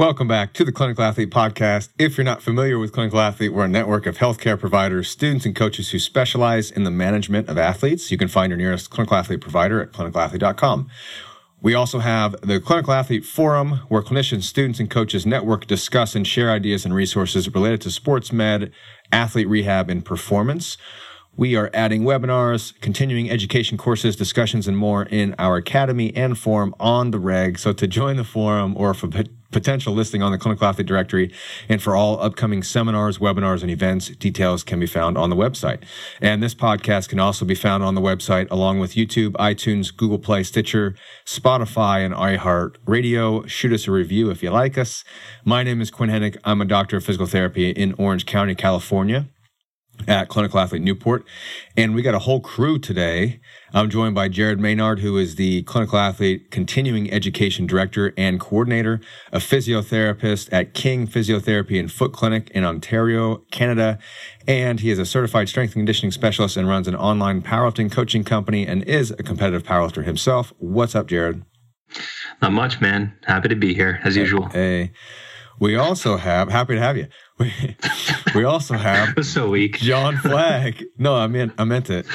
Welcome back to the Clinical Athlete Podcast. If you're not familiar with Clinical Athlete, we're a network of healthcare providers, students, and coaches who specialize in the management of athletes. You can find your nearest clinical athlete provider at clinicalathlete.com. We also have the Clinical Athlete Forum, where clinicians, students, and coaches network, discuss, and share ideas and resources related to sports med, athlete rehab, and performance. We are adding webinars, continuing education courses, discussions, and more in our academy and forum on the reg. So to join the forum or for potential listing on the clinical athlete directory and for all upcoming seminars, webinars, and events, details can be found on the website. And this podcast can also be found on the website along with YouTube, iTunes, Google Play, Stitcher, Spotify, and iHeart Radio. Shoot us a review if you like us. My name is Quinn Henoch. I'm a doctor of physical therapy in Orange County, California at Clinical Athlete Newport. And we got a whole crew today. I'm joined by Jared Maynard, who is the Clinical Athlete Continuing Education Director and Coordinator, a physiotherapist at King Physiotherapy and Foot Clinic in Ontario, Canada. And he is a certified strength and conditioning specialist and runs an online powerlifting coaching company and is a competitive powerlifter himself. What's up, Jared? Not much, man. Happy to be here as usual. Hey. We also have, happy to have you. We, we also have so weak. John Flagg. No, I meant I meant it.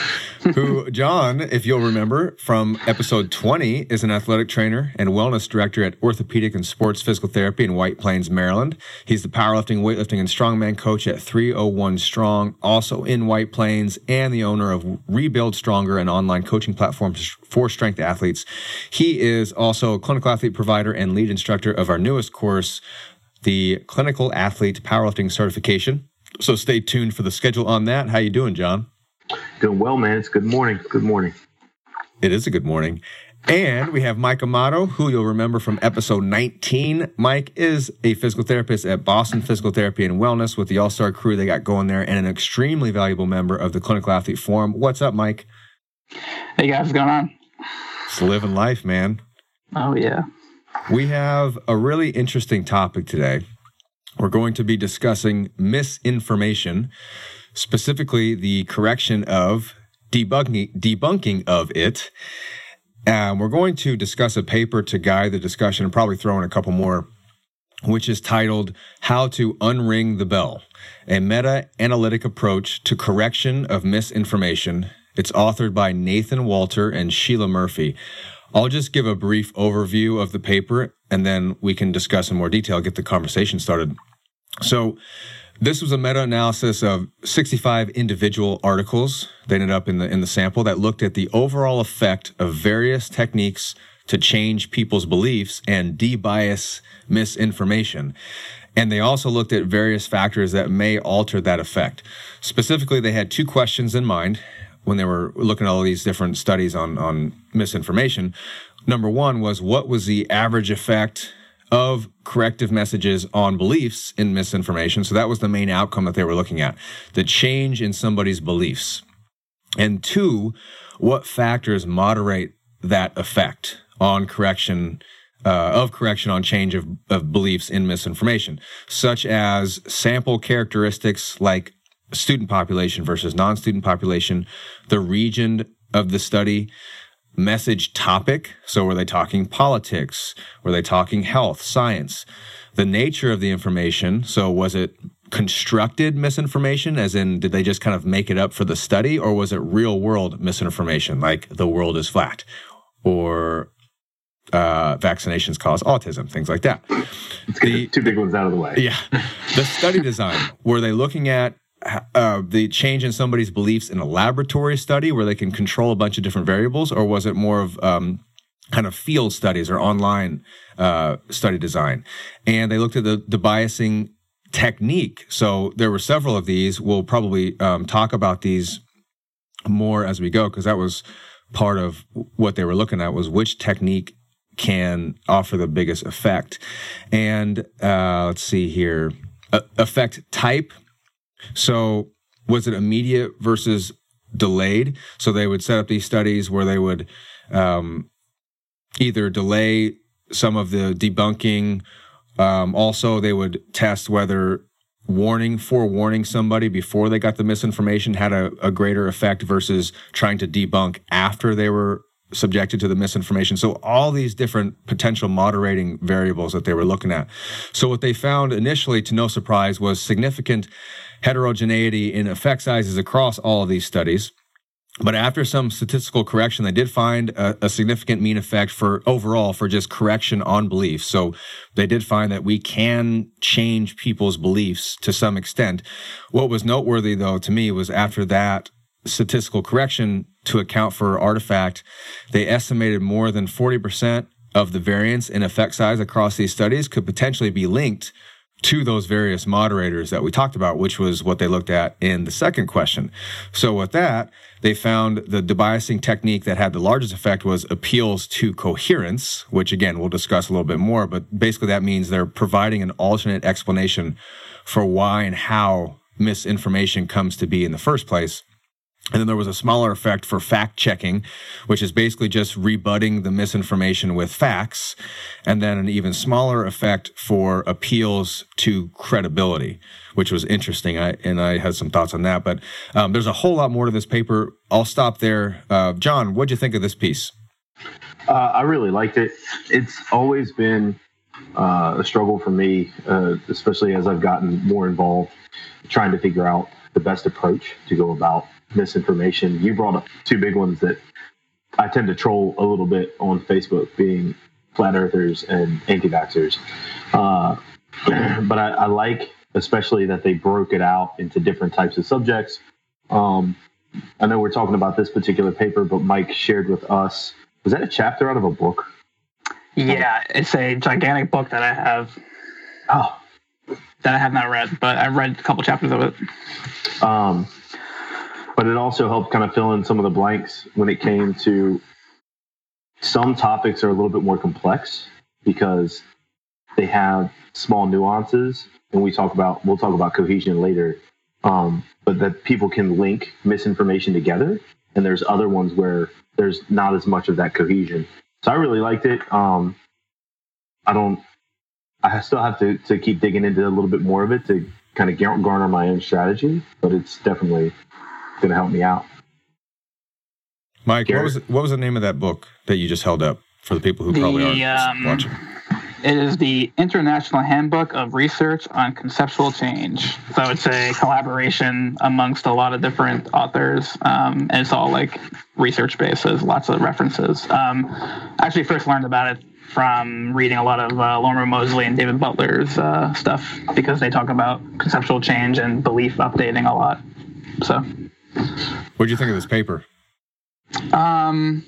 Who John, if you'll remember from episode 20, is an athletic trainer and wellness director at Orthopedic and Sports Physical Therapy in White Plains, Maryland. He's the powerlifting, weightlifting, and strongman coach at 301 Strong, also in White Plains, and the owner of Rebuild Stronger, an online coaching platform for strength athletes. He is also a clinical athlete provider and lead instructor of our newest course, the Clinical Athlete Powerlifting Certification. So stay tuned for the schedule on that. How you doing, John? Doing well, man. It's good morning. Good morning. It is a good morning. And we have Mike Amato, who you'll remember from episode 19. Mike is a physical therapist at Boston Physical Therapy and Wellness with the All Star crew they got going there and an extremely valuable member of the Clinical Athlete Forum. What's up, Mike? Hey, guys, what's going on? It's living life, man. Oh, yeah. We have a really interesting topic today. We're going to be discussing misinformation, specifically the correction of debunking, debunking of it. And we're going to discuss a paper to guide the discussion and probably throw in a couple more, which is titled How to Unring the Bell, a meta analytic approach to correction of misinformation. It's authored by Nathan Walter and Sheila Murphy. I'll just give a brief overview of the paper and then we can discuss in more detail, get the conversation started. So, this was a meta-analysis of 65 individual articles that ended up in the in the sample that looked at the overall effect of various techniques to change people's beliefs and debias misinformation. And they also looked at various factors that may alter that effect. Specifically, they had two questions in mind when they were looking at all these different studies on on misinformation. Number one was what was the average effect of corrective messages on beliefs in misinformation. So that was the main outcome that they were looking at the change in somebody's beliefs. And two, what factors moderate that effect on correction uh, of correction on change of, of beliefs in misinformation, such as sample characteristics like student population versus non student population, the region of the study, message topic. So, were they talking politics? Were they talking health, science? The nature of the information. So, was it constructed misinformation, as in, did they just kind of make it up for the study, or was it real world misinformation, like the world is flat, or uh, vaccinations cause autism, things like that? The, two big ones out of the way. Yeah. The study design, were they looking at uh, the change in somebody's beliefs in a laboratory study where they can control a bunch of different variables, or was it more of um, kind of field studies or online uh, study design? And they looked at the, the biasing technique. So there were several of these. We'll probably um, talk about these more as we go because that was part of what they were looking at was which technique can offer the biggest effect. And uh, let's see here. Effect type so was it immediate versus delayed? So they would set up these studies where they would um, either delay some of the debunking. Um, also, they would test whether warning forewarning somebody before they got the misinformation had a, a greater effect versus trying to debunk after they were subjected to the misinformation. So all these different potential moderating variables that they were looking at. So what they found initially, to no surprise, was significant heterogeneity in effect sizes across all of these studies. But after some statistical correction, they did find a, a, significant mean effect for overall for just correction on beliefs. So they did find that we can change people's beliefs to some extent. What was noteworthy though to me was after that statistical correction to account for artifact, they estimated more than 40% of the variance in effect size across these studies could potentially be linked to those various moderators that we talked about, which was what they looked at in the second question. So with that, they found the debiasing technique that had the largest effect was appeals to coherence, which again, we'll discuss a little bit more, but basically that means they're providing an alternate explanation for why and how misinformation comes to be in the first place. And then there was a smaller effect for fact checking, which is basically just rebutting the misinformation with facts. And then an even smaller effect for appeals to credibility, which was interesting. I, and I had some thoughts on that. But um, there's a whole lot more to this paper. I'll stop there. Uh, John, what'd you think of this piece? Uh, I really liked it. It's always been uh, a struggle for me, uh, especially as I've gotten more involved trying to figure out the best approach to go about misinformation. You brought up two big ones that I tend to troll a little bit on Facebook, being flat earthers and anti-vaxxers. Uh, but I, I, like, especially that they broke it out into different types of subjects. Um, I know we're talking about this particular paper, but Mike shared with us. Was that a chapter out of a book? Yeah, it's a gigantic book that I have. Oh, that I have not read, but I've read a couple chapters of it. Um, but it also helped kind of fill in some of the blanks when it came to some topics are a little bit more complex because they have small nuances and we talk about we'll talk about cohesion later um, but that people can link misinformation together and there's other ones where there's not as much of that cohesion. So i really liked it um, i don't i still have to, to keep digging into a little bit more of it to kind of garner my own strategy but it's definitely going to help me out. Mike, what was what was the name of that book that you just held up for the people who the, probably aren't um, watching? It is the International Handbook of Research on Conceptual Change. So it's a collaboration amongst a lot of different authors, um, and it's all like research bases, lots of references. Um, I actually first learned about it from reading a lot of uh, Lorimer Moseley and David Butler's uh, stuff because they talk about conceptual change and belief updating a lot. So what do you think of this paper? Um,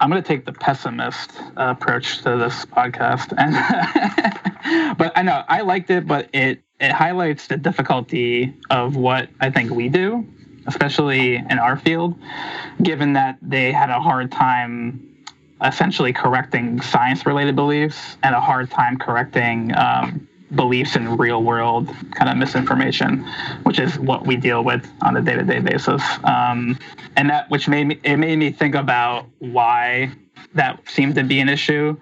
I'm going to take the pessimist approach to this podcast, and but I know I liked it, but it it highlights the difficulty of what I think we do, especially in our field, given that they had a hard time essentially correcting science related beliefs and a hard time correcting um, beliefs in real world kind of misinformation, which is what we deal with on a day to day basis. Um, and that which made me it made me think about why that seemed to be an issue,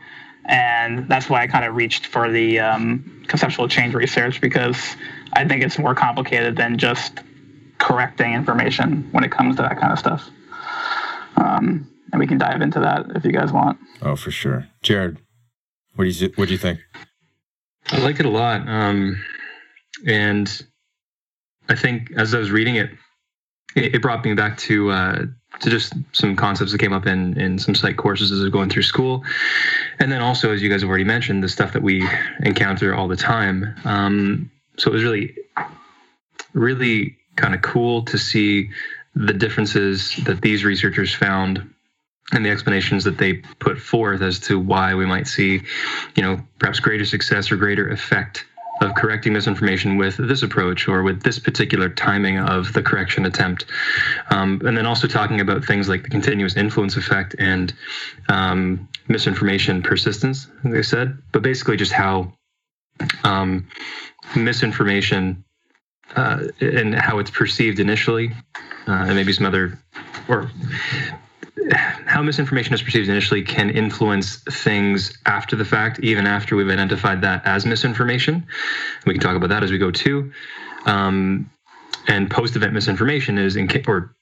and that's why I kind of reached for the um, conceptual change research because I think it's more complicated than just correcting information when it comes to that kind of stuff. Um, and we can dive into that if you guys want. Oh, for sure, Jared. What do you what do you think? I like it a lot. Um, and I think as I was reading it, it, it brought me back to uh, to just some concepts that came up in in some psych courses as I was going through school, and then also as you guys have already mentioned, the stuff that we encounter all the time. Um, so it was really, really kind of cool to see the differences that these researchers found and the explanations that they put forth as to why we might see, you know, perhaps greater success or greater effect of correcting misinformation with this approach or with this particular timing of the correction attempt. Um, and then also talking about things like the continuous influence effect and um, misinformation persistence, as they said, but basically just how um, misinformation uh, and how it's perceived initially, uh, and maybe some other or how misinformation is perceived initially can influence things after the fact, even after we've identified that as misinformation. We can talk about that as we go too. Um, and post-event misinformation is in or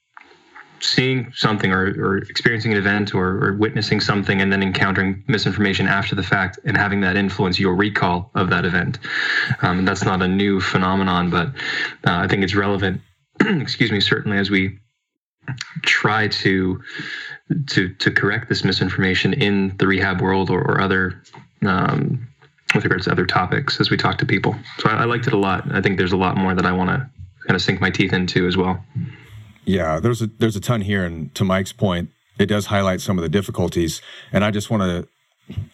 seeing something or, or experiencing an event or, or, witnessing something and then encountering misinformation after the fact and having that influence your recall of that event. Um, that's not a new phenomenon, but uh, I think it's relevant, excuse me, certainly as we try to to to correct this misinformation in the rehab world or, or other um, with regards to other topics as we talk to people. So I, I liked it a lot. I think there's a lot more that I want to kind of sink my teeth into as well. Yeah, there's a there's a ton here, and to Mike's point, it does highlight some of the difficulties. And I just want to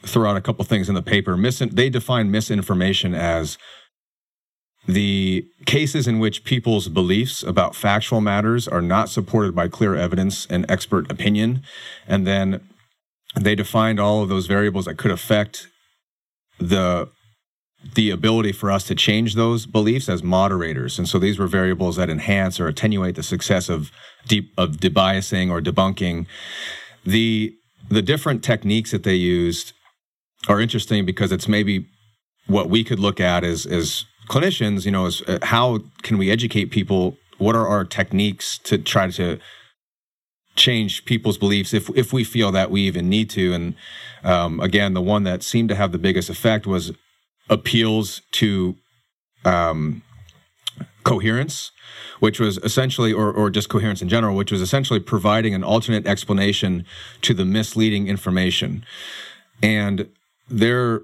throw out a couple things in the paper. Mis- they define misinformation as the cases in which people's beliefs about factual matters are not supported by clear evidence and expert opinion. And then they defined all of those variables that could affect the the ability for us to change those beliefs as moderators. And so these were variables that enhance or attenuate the success of deep of debiasing or debunking. The the different techniques that they used are interesting because it's maybe what we could look at as as clinicians, you know, is uh, how can we educate people? What are our techniques to try to change people's beliefs if if we feel that we even need to? And um, again, the one that seemed to have the biggest effect was appeals to um, coherence, which was essentially, or, or just coherence in general, which was essentially providing an alternate explanation to the misleading information. And their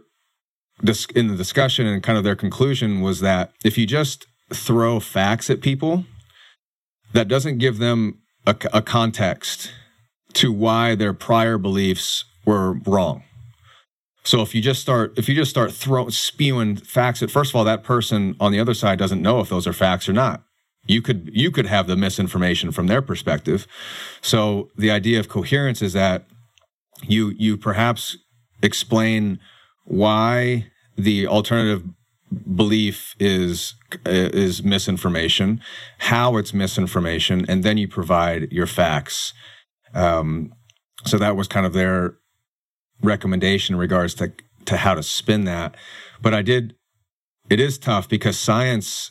in the discussion and kind of their conclusion was that if you just throw facts at people, that doesn't give them a, a context to why their prior beliefs were wrong. So if you just start if you just start throwing spewing facts at first of all that person on the other side doesn't know if those are facts or not. You could you could have the misinformation from their perspective. So the idea of coherence is that you you perhaps explain why the alternative belief is is misinformation, how it's misinformation, and then you provide your facts. Um, so that was kind of their recommendation in regards to to how to spin that. But I did. It is tough because science,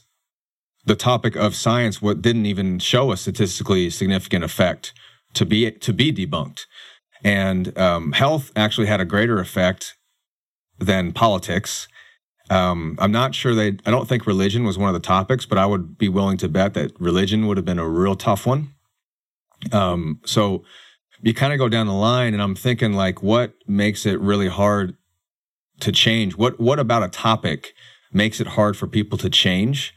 the topic of science, what didn't even show a statistically significant effect to be to be debunked, and um, health actually had a greater effect than politics. Um, I'm not sure they. I don't think religion was one of the topics, but I would be willing to bet that religion would have been a real tough one. Um, so you kind of go down the line, and I'm thinking like, what makes it really hard to change? What what about a topic makes it hard for people to change?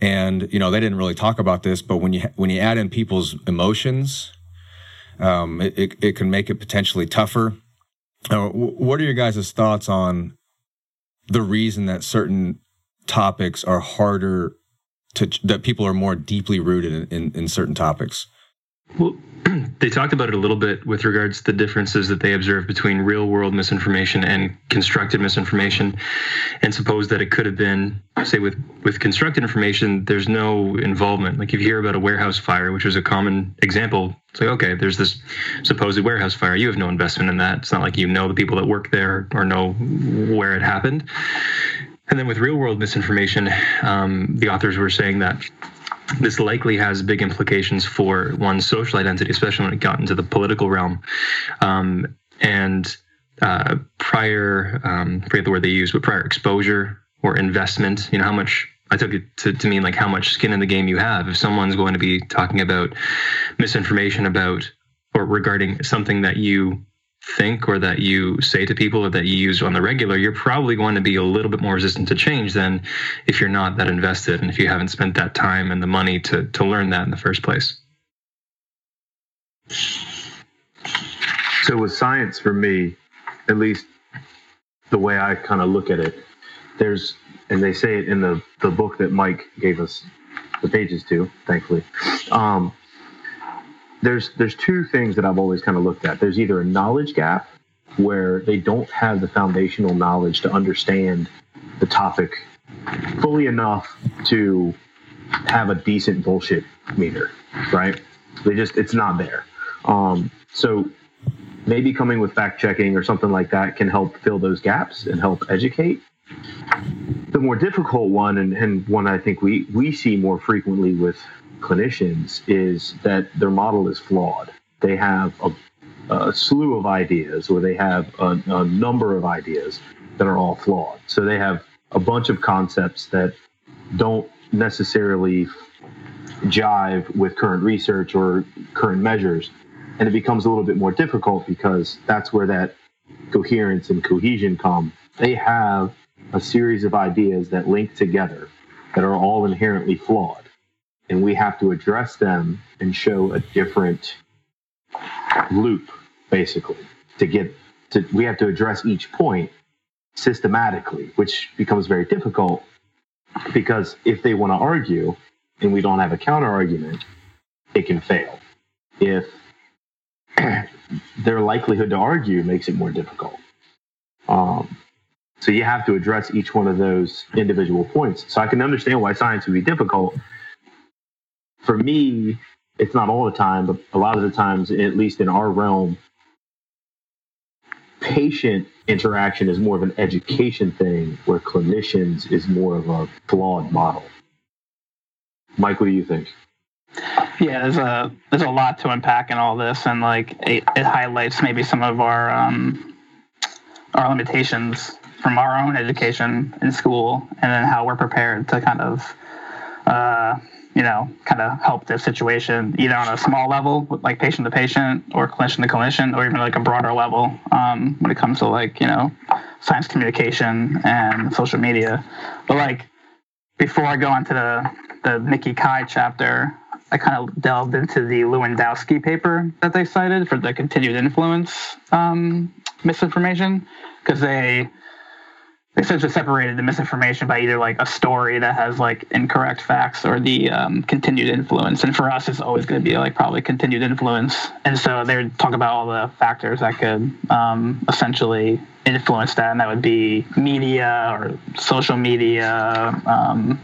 And you know, they didn't really talk about this, but when you when you add in people's emotions, um, it, it, it can make it potentially tougher. Uh, what are your guys' thoughts on the reason that certain topics are harder to that people are more deeply rooted in, in, in certain topics? Well, they talked about it a little bit with regards to the differences that they observed between real world misinformation and constructed misinformation and suppose that it could have been say with with constructed information there's no involvement. Like if you hear about a warehouse fire which was a common example it's like okay there's this supposed warehouse fire. You have no investment in that. It's not like you know the people that work there or know where it happened. And then with real world misinformation um, the authors were saying that this likely has big implications for one's social identity, especially when it got into the political realm. Um, and uh, prior, um, I forget the word they use, but prior exposure or investment, you know, how much I took it to, to mean like how much skin in the game you have. If someone's going to be talking about misinformation about or regarding something that you think or that you say to people or that you use on the regular, you're probably going to be a little bit more resistant to change than if you're not that invested and if you haven't spent that time and the money to to learn that in the first place. So with science for me, at least the way I kind of look at it, there's and they say it in the the book that Mike gave us the pages to, thankfully. Um, there's there's two things that I've always kind of looked at. There's either a knowledge gap where they don't have the foundational knowledge to understand the topic fully enough to have a decent bullshit meter, right? They just it's not there. Um, so maybe coming with fact checking or something like that can help fill those gaps and help educate. The more difficult one, and, and one I think we, we see more frequently with clinicians is that their model is flawed. They have a, a slew of ideas, or they have a, a number of ideas that are all flawed. So they have a bunch of concepts that don't necessarily jive with current research or current measures. And it becomes a little bit more difficult because that's where that coherence and cohesion come. They have a series of ideas that link together that are all inherently flawed. And we have to address them and show a different loop, basically, to get to, we have to address each point systematically, which becomes very difficult because if they want to argue and we don't have a counter argument, it can fail. If their likelihood to argue makes it more difficult. Um, so you have to address each one of those individual points. So I can understand why science would be difficult. For me, it's not all the time, but a lot of the times, at least in our realm, patient interaction is more of an education thing, where clinicians is more of a flawed model. Mike, what do you think? Yeah, there's a there's a lot to unpack in all this, and like it, it highlights maybe some of our um, our limitations from our own education in school, and then how we're prepared to kind of uh, you know kind of help this situation either on a small level, like patient to patient, or clinician to clinician, or even like a broader level um, when it comes to like you know science communication and social media. But like before I go into the the Nikki Kai chapter, I kind of delved into the Lewandowsky paper that they cited for the continued influence um, misinformation because they essentially separated the misinformation by either like a story that has like incorrect facts or the um, continued influence. And for us, it's always going to be like probably continued influence. And so they would talk about all the factors that could um, essentially influence that, and that would be media or social media. Um,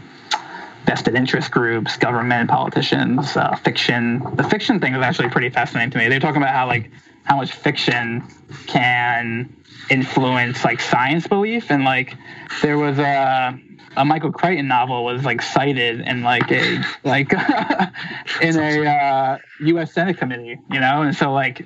vested interest groups, government, politicians, uh, fiction. The fiction thing is actually pretty fascinating to me. They're talking about how like how much fiction can influence like science belief, and like there was a a Michael Crichton novel was like cited in like a like in a uh, U.S. Senate committee, you know, and so like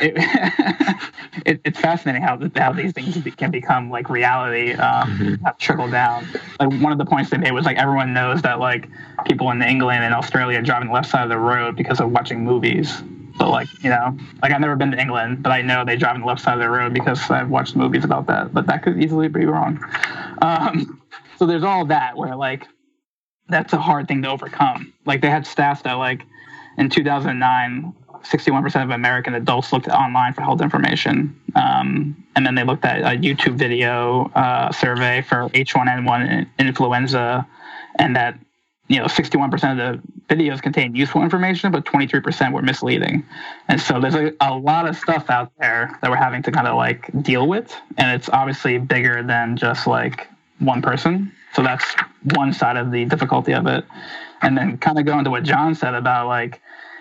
it, it, it's fascinating how how these things can become like reality, um, mm-hmm. trickle down. Like one of the points they made was like everyone knows that like people in England and Australia driving the left side of the road because of watching movies. But like you know, like I've never been to England, but I know they drive on the left side of the road because I've watched movies about that. But that could easily be wrong. Um, so there's all that where like that's a hard thing to overcome. Like they had stats that like in 2009, 61% of American adults looked online for health information. Um, and then they looked at a YouTube video uh, survey for H1N1 influenza, and that you know 61% of the videos contained useful information, but 23% were misleading. And so there's a, a lot of stuff out there that we're having to kind of like deal with, and it's obviously bigger than just like one person. So that's one side of the difficulty of it. And then kind of go into what John said about like,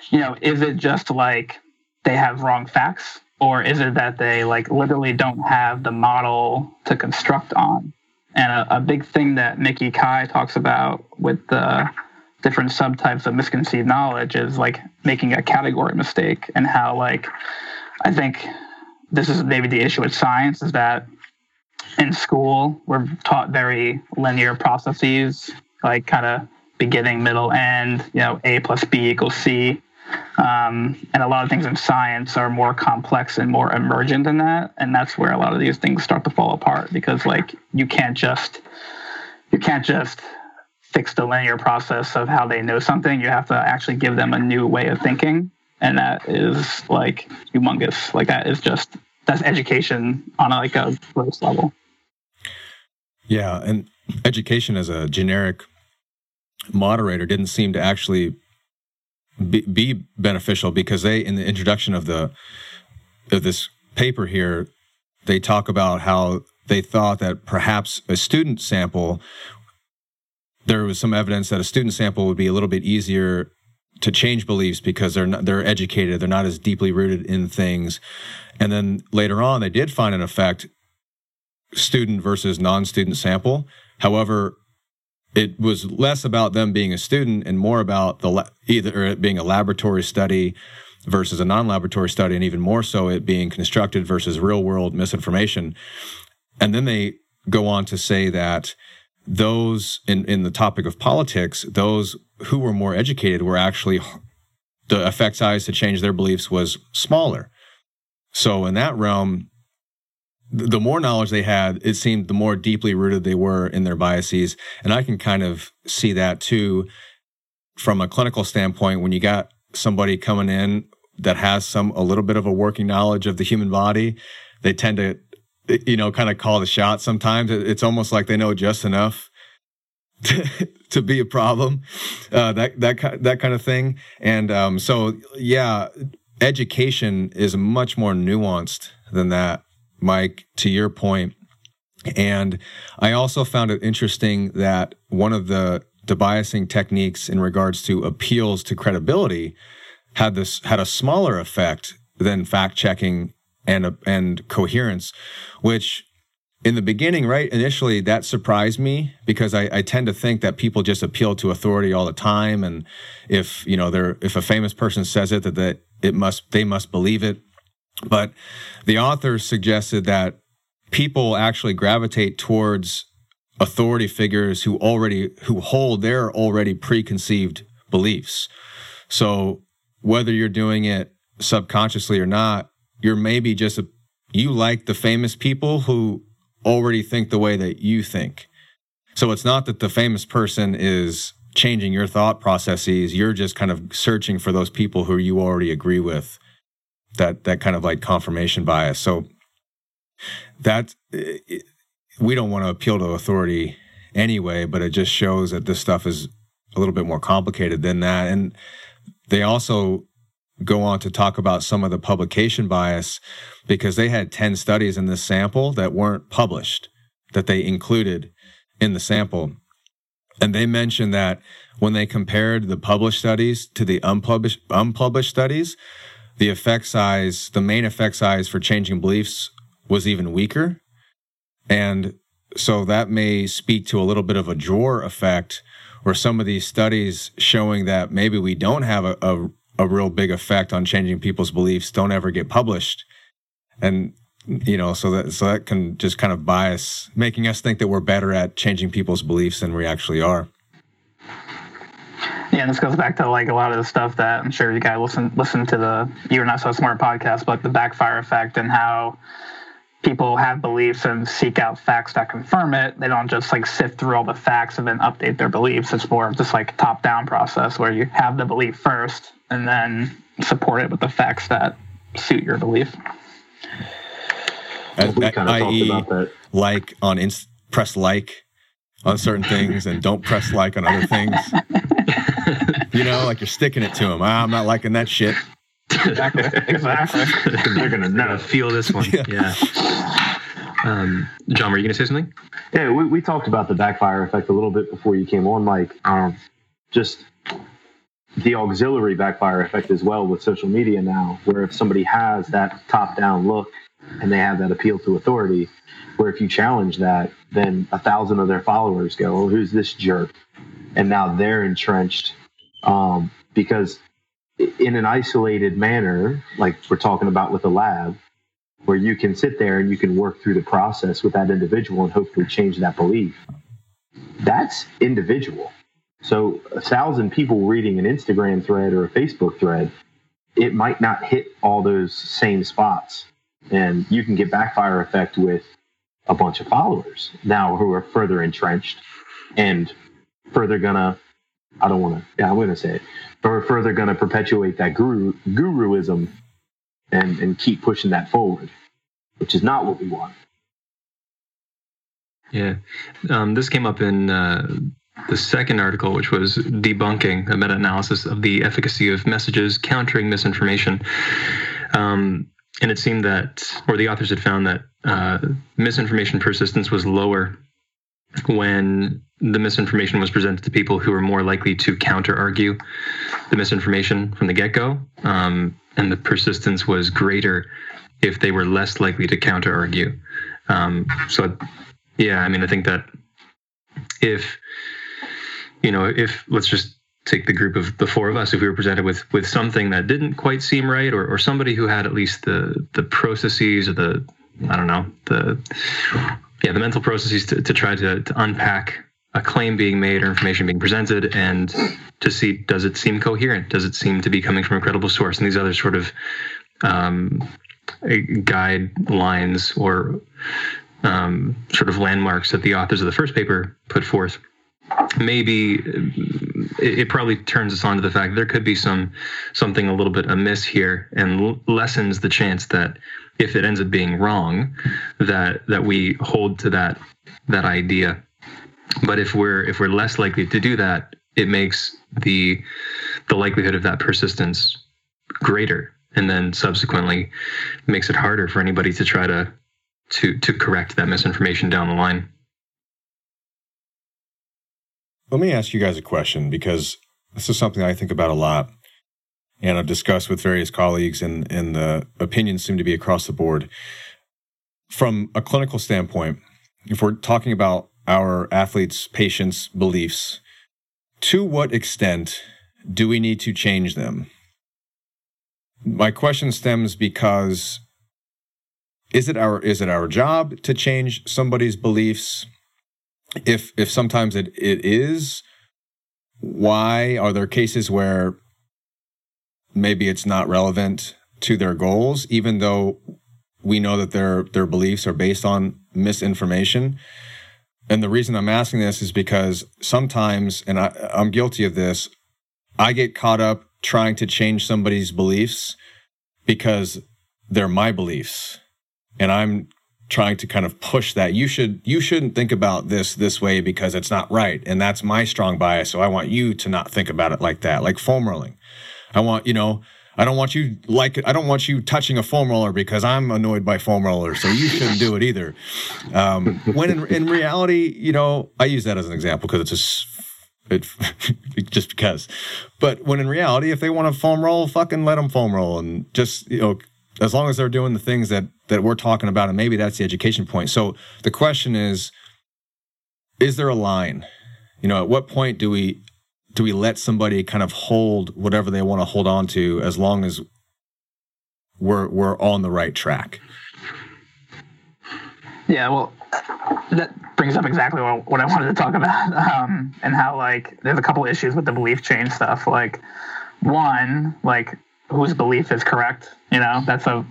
you know, is it just like they have wrong facts or is it that they like literally don't have the model to construct on? And a, a big thing that Mickey Kai talks about with the different subtypes of misconceived knowledge is like making a category mistake and how like I think this is maybe the issue with science is that in school we're taught very linear processes like kind of beginning middle end you know a plus b equals c. Um, and a lot of things in science are more complex and more emergent than that. And that's where a lot of these things start to fall apart because like you can't just you can't just fix the linear process of how they know something you have to actually give them a new way of thinking. And that is like humongous. Like that is just that's education on like a gross level. Yeah, and education as a generic moderator didn't seem to actually be, be, beneficial because they, in the introduction of the of this paper here, they talk about how they thought that perhaps a student sample, there was some evidence that a student sample would be a little bit easier to change beliefs because they're not, they're educated, they're not as deeply rooted in things, and then later on they did find an effect student versus non-student sample. However, it was less about them being a student and more about the either it being a laboratory study versus a non-laboratory study, and even more so it being constructed versus real-world misinformation. And then they go on to say that those in in the topic of politics, those who were more educated were actually the effect size to change their beliefs was smaller. So in that realm, the more knowledge they had, it seemed the more deeply rooted they were in their biases. And I can kind of see that too from a clinical standpoint when you got somebody coming in that has some a little bit of a working knowledge of the human body, they tend to you know kind of call the shot sometimes. It's almost like they know just enough to, to be a problem, uh, that that that kind of thing. And um, so, yeah, education is much more nuanced than that, Mike. To your point, and I also found it interesting that one of the debiasing techniques in regards to appeals to credibility had this had a smaller effect than fact checking and uh, and coherence, which in the beginning, right, initially that surprised me because I, I, tend to think that people just appeal to authority all the time. And if, you know, they're, if a famous person says it, that, that it must, they must believe it. But the author suggested that people actually gravitate towards authority figures who already, who hold their already preconceived beliefs. So whether you're doing it subconsciously or not, you're maybe just a, you like the famous people who already think the way that you think. So it's not that the famous person is changing your thought processes. You're just kind of searching for those people who you already agree with. That that kind of like confirmation bias. So that we don't want to appeal to authority anyway, but it just shows that this stuff is a little bit more complicated than that. And they also go on to talk about some of the publication bias because they had 10 studies in this sample that weren't published that they included in the sample. And they mentioned that when they compared the published studies to the unpublished, unpublished studies, the effect size, the main effect size for changing beliefs was even weaker. And so that may speak to a little bit of a drawer effect where some of these studies showing that maybe we don't have a, a a real big effect on changing people's beliefs don't ever get published. And you know so that so that can just kind of bias making us think that we're better at changing people's beliefs than we actually are. Yeah, and this goes back to like a lot of the stuff that I'm sure you guys listen listen to the You're Not So Smart podcast, but the backfire effect and how people have beliefs and seek out facts that confirm it. They don't just like sift through all the facts and then update their beliefs. It's more of just like top down process where you have the belief first and then support it with the facts that suit your belief. As, i.e., like on inst- press like on certain things and don't press like on other things. you know, like you're sticking it to them. Ah, I'm not liking that shit. Exactly. Exactly. They're gonna, gonna feel this one. Yeah. yeah. Um, John, were you gonna say something? Yeah, we, we talked about the backfire effect a little bit before you came on, Mike. Um, just the auxiliary backfire effect as well with social media now, where if somebody has that top down look and they have that appeal to authority, where if you challenge that, then a thousand of their followers go, oh, who's this jerk? And now they're entrenched um, because in an isolated manner, like we're talking about with the lab, where you can sit there and you can work through the process with that individual and hopefully change that belief. That's individual. So a thousand people reading an Instagram thread or a Facebook thread, it might not hit all those same spots. And you can get backfire effect with a bunch of followers now who are further entrenched and further gonna I don't wanna yeah, I'm gonna say it. Or further gonna perpetuate that guru guruism and, and keep pushing that forward, which is not what we want. Yeah. Um, this came up in uh, the second article, which was debunking a meta analysis of the efficacy of messages countering misinformation. Um, and it seemed that, or the authors had found that uh, misinformation persistence was lower when the misinformation was presented to people who were more likely to counter argue the misinformation from the get go. Um, and the persistence was greater if they were less likely to counter argue. Um, so, yeah, I mean, I think that if you know, if let's just take the group of the four of us, if we were presented with with something that didn't quite seem right, or or somebody who had at least the the processes or the I don't know the yeah the mental processes to, to try to, to unpack a claim being made or information being presented and to see does it seem coherent? Does it seem to be coming from a credible source? And these other sort of um, guidelines or um, sort of landmarks that the authors of the first paper put forth maybe it, probably turns us on to the fact there could be some something a little bit amiss here and l- lessens the chance that if it ends up being wrong that that we hold to that that idea. But if we're if we're less likely to do that it makes the the likelihood of that persistence greater and then subsequently makes it harder for anybody to try to to to correct that misinformation down the line. Let me ask you guys a question because this is something i think about a lot and i've discussed with various colleagues and and the opinions seem to be across the board. From a clinical standpoint if we're talking about our athletes patients beliefs to what extent do we need to change them? My question stems because is it our is it our job to change somebody's beliefs? If if sometimes it, it is why are there cases where maybe it's not relevant to their goals even though we know that their their beliefs are based on misinformation. And the reason i'm asking this is because sometimes and I, i'm guilty of this i get caught up trying to change somebody's beliefs because they're my beliefs. And i'm trying to kind of push that. You should you shouldn't think about this this way because it's not right. And that's my strong bias. So i want you to not think about it like that like foam rolling i want you know i don't want you like i don't want you touching a foam roller because i'm annoyed by foam rollers so you shouldn't do it either um, when in, in reality you know i use that as an example because it's just it just because. But when in reality, if they want to foam roll, fucking let them foam roll, and just you know, as long as they're doing the things that that we're talking about, and maybe that's the education point. So the question is, is there a line? You know, at what point do we do we let somebody kind of hold whatever they want to hold on to, as long as we're we're on the right track? Yeah, well, that brings up exactly what, I wanted to talk about, um, and how like there's a couple issues with the belief change stuff. Like one, like whose belief is correct? You know, that's a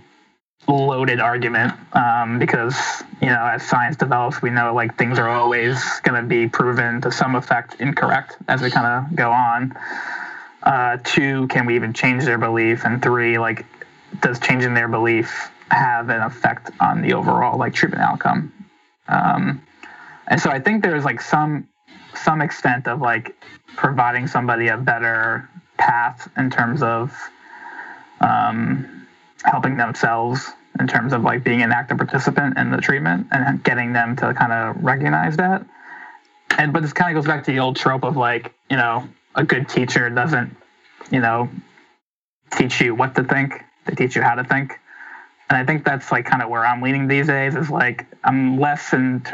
loaded argument um, because you know as science develops, we know like things are always going to be proven to some effect incorrect as we kind of go on. Uh, two, can we even change their belief? And three, like does changing their belief have an effect on the overall like treatment outcome? Um, and so I think there's like some some extent of like providing somebody a better path in terms of um, helping themselves in terms of like being an active participant in the treatment and getting them to kind of recognize that. And but this kind of goes back to the old trope of like you know a good teacher doesn't you know teach you what to think; they teach you how to think. And I think that's like kind of where I'm leaning these days. Is like I'm less and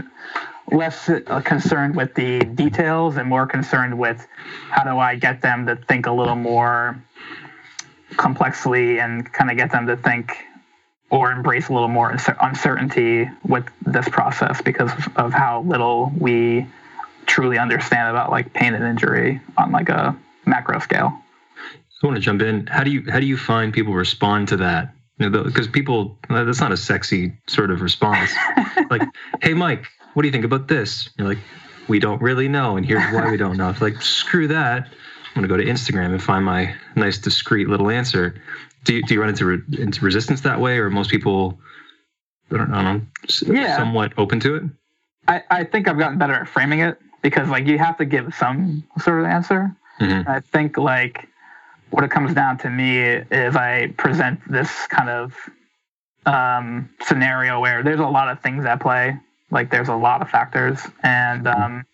less uh, concerned with the details and more concerned with how do I get them to think a little more complexly and kind of get them to think or embrace a little more uncertainty with this process because of how little we truly understand about like pain and injury on like a macro scale. I want to jump in. How do you how do you find people respond to that? Because you know, people that's not a sexy sort of response. like, hey Mike, what do you think about this? You're like, we don't really know, and here's why we don't know. It's like, screw that. I'm gonna go to Instagram and find my nice, discreet little answer. Do you, do you run into re- into resistance that way, or most people, I don't, I don't know, yeah. somewhat open to it? I, I think I've gotten better at framing it because like you have to give some sort of answer. Mm-hmm. I think like what it comes down to me is I present this kind of um, scenario where there's a lot of things at play like there's a lot of factors, and um,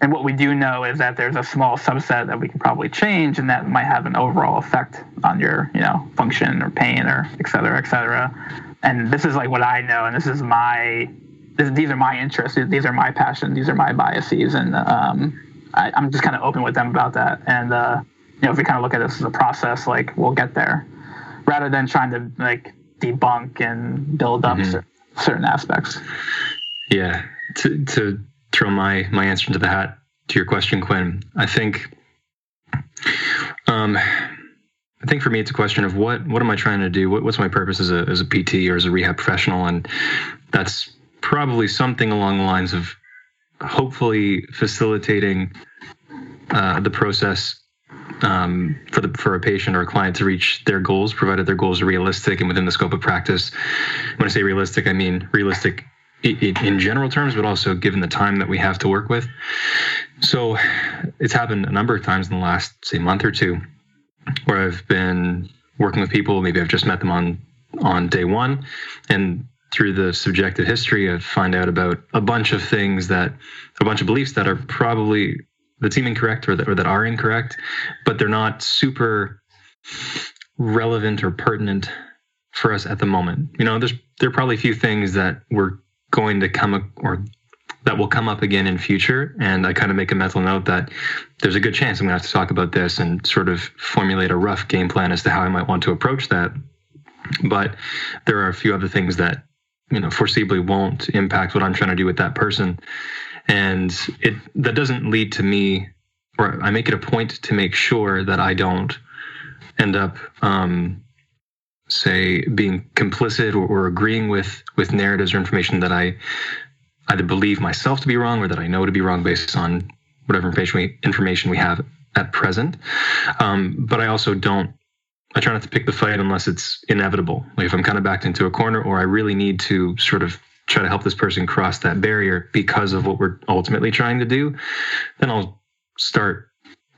and what we do know is that there's a small subset that we can probably change, and that might have an overall effect on your you know function or pain or et cetera, et cetera. And this is like what I know, and this is my this, these are my interests, these are my passions, these are my biases, and um, I, am just kind of open with them about that. And uh, you know, if we kind of look at this as a process, like we'll get there, rather than trying to like debunk and build up mm-hmm. certain, certain aspects. Yeah, to to throw my my answer into the hat to your question, Quinn. I think, um, I think for me, it's a question of what what am I trying to do? What, what's my purpose as a as a PT or as a rehab professional? And that's probably something along the lines of hopefully facilitating uh, the process um, for the for a patient or a client to reach their goals, provided their goals are realistic and within the scope of practice. When I say realistic, I mean realistic in general terms, but also given the time that we have to work with. So it's happened a number of times in the last say month or two, where I've been working with people. Maybe I've just met them on on day one, and through the subjective history, I find out about a bunch of things that a bunch of beliefs that are probably that seem incorrect or that, or that are incorrect, but they're not super relevant or pertinent for us at the moment. You know, there's there are probably a few things that we're going to come or that will come up again in future. And I kind of make a mental note that there's a good chance I'm going to have to talk about this and sort of formulate a rough game plan as to how I might want to approach that. But there are a few other things that you know foreseeably won't impact what I'm trying to do with that person and it that doesn't lead to me or I make it a point to make sure that I don't end up um, say being complicit or, or, agreeing with with narratives or information that I either believe myself to be wrong or that I know to be wrong based on whatever information we information we have at present. Um, but I also don't. I try not to pick the fight unless it's inevitable. Like if I'm kind of backed into a corner, or I really need to sort of try to help this person cross that barrier because of what we're ultimately trying to do, then I'll start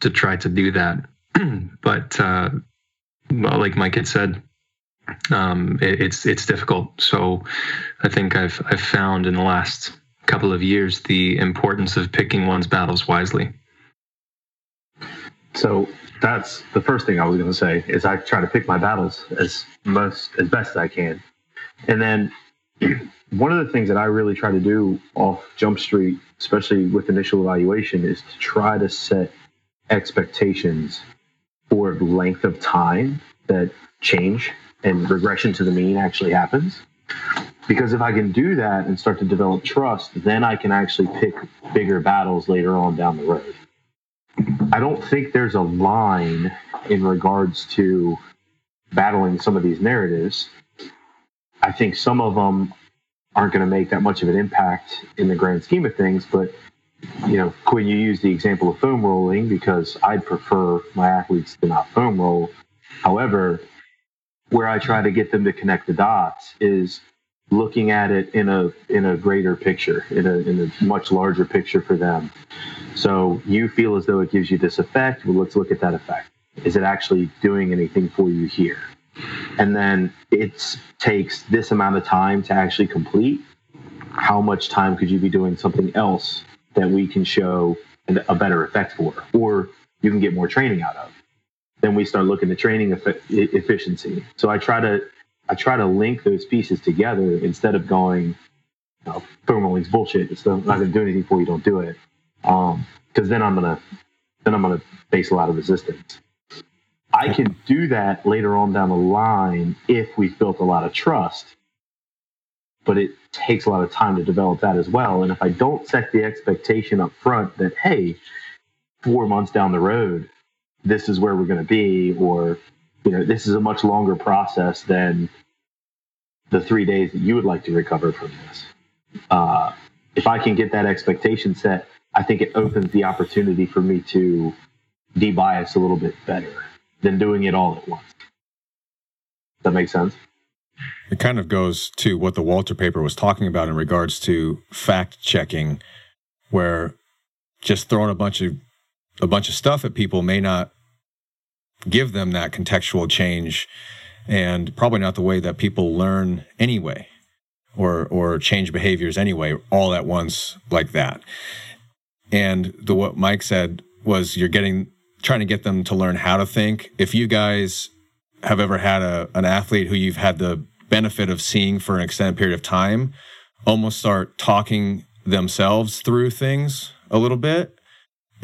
to try to do that. but uh, like Mike had said, um, it, it's it's difficult. So I think I've I've found in the last couple of years the importance of picking one's battles wisely. So that's the first thing I was going to say is I try to pick my battles as most as best as I can, and then one of the things that I really try to do off Jump Street, especially with initial evaluation, is to try to set expectations for length of time that change and regression to the mean actually happens. Because if I can do that and start to develop trust, then I can actually pick bigger battles later on down the road. I don't think there's a line in regards to battling some of these narratives. I think some of them aren't going to make that much of an impact in the grand scheme of things. But, you know, Quinn, you use the example of foam rolling because I'd prefer my athletes to not foam roll. However, where I try to get them to connect the dots is looking at it in a in a greater picture, in a in a much larger picture for them. So you feel as though it gives you this effect. Well, let's look at that effect. Is it actually doing anything for you here? and then it takes this amount of time to actually complete how much time could you be doing something else that we can show a better effect for or you can get more training out of then we start looking at training efficiency so i try to i try to link those pieces together instead of going you know, rolling's bullshit it's not going to do anything for you don't do it because um, then i'm to then i'm going to face a lot of resistance I can do that later on down the line if we've built a lot of trust. But it takes a lot of time to develop that as well. And if I don't set the expectation up front that, hey, four months down the road, this is where we're going to be, or, you know, this is a much longer process than the three days that you would like to recover from this. Uh, if I can get that expectation set, I think it opens the opportunity for me to debias a little bit better than doing it all at once. That makes sense. It kind of goes to what the Walter paper was talking about in regards to fact checking, where just throwing a bunch of a bunch of stuff at people may not give them that contextual change and probably not the way that people learn anyway or or change behaviors anyway all at once like that and the what mike said was you're getting trying to get them to learn how to think. If you guys have ever had a, an athlete who you've had the benefit of seeing for an extended period of time almost start talking themselves through things a little bit,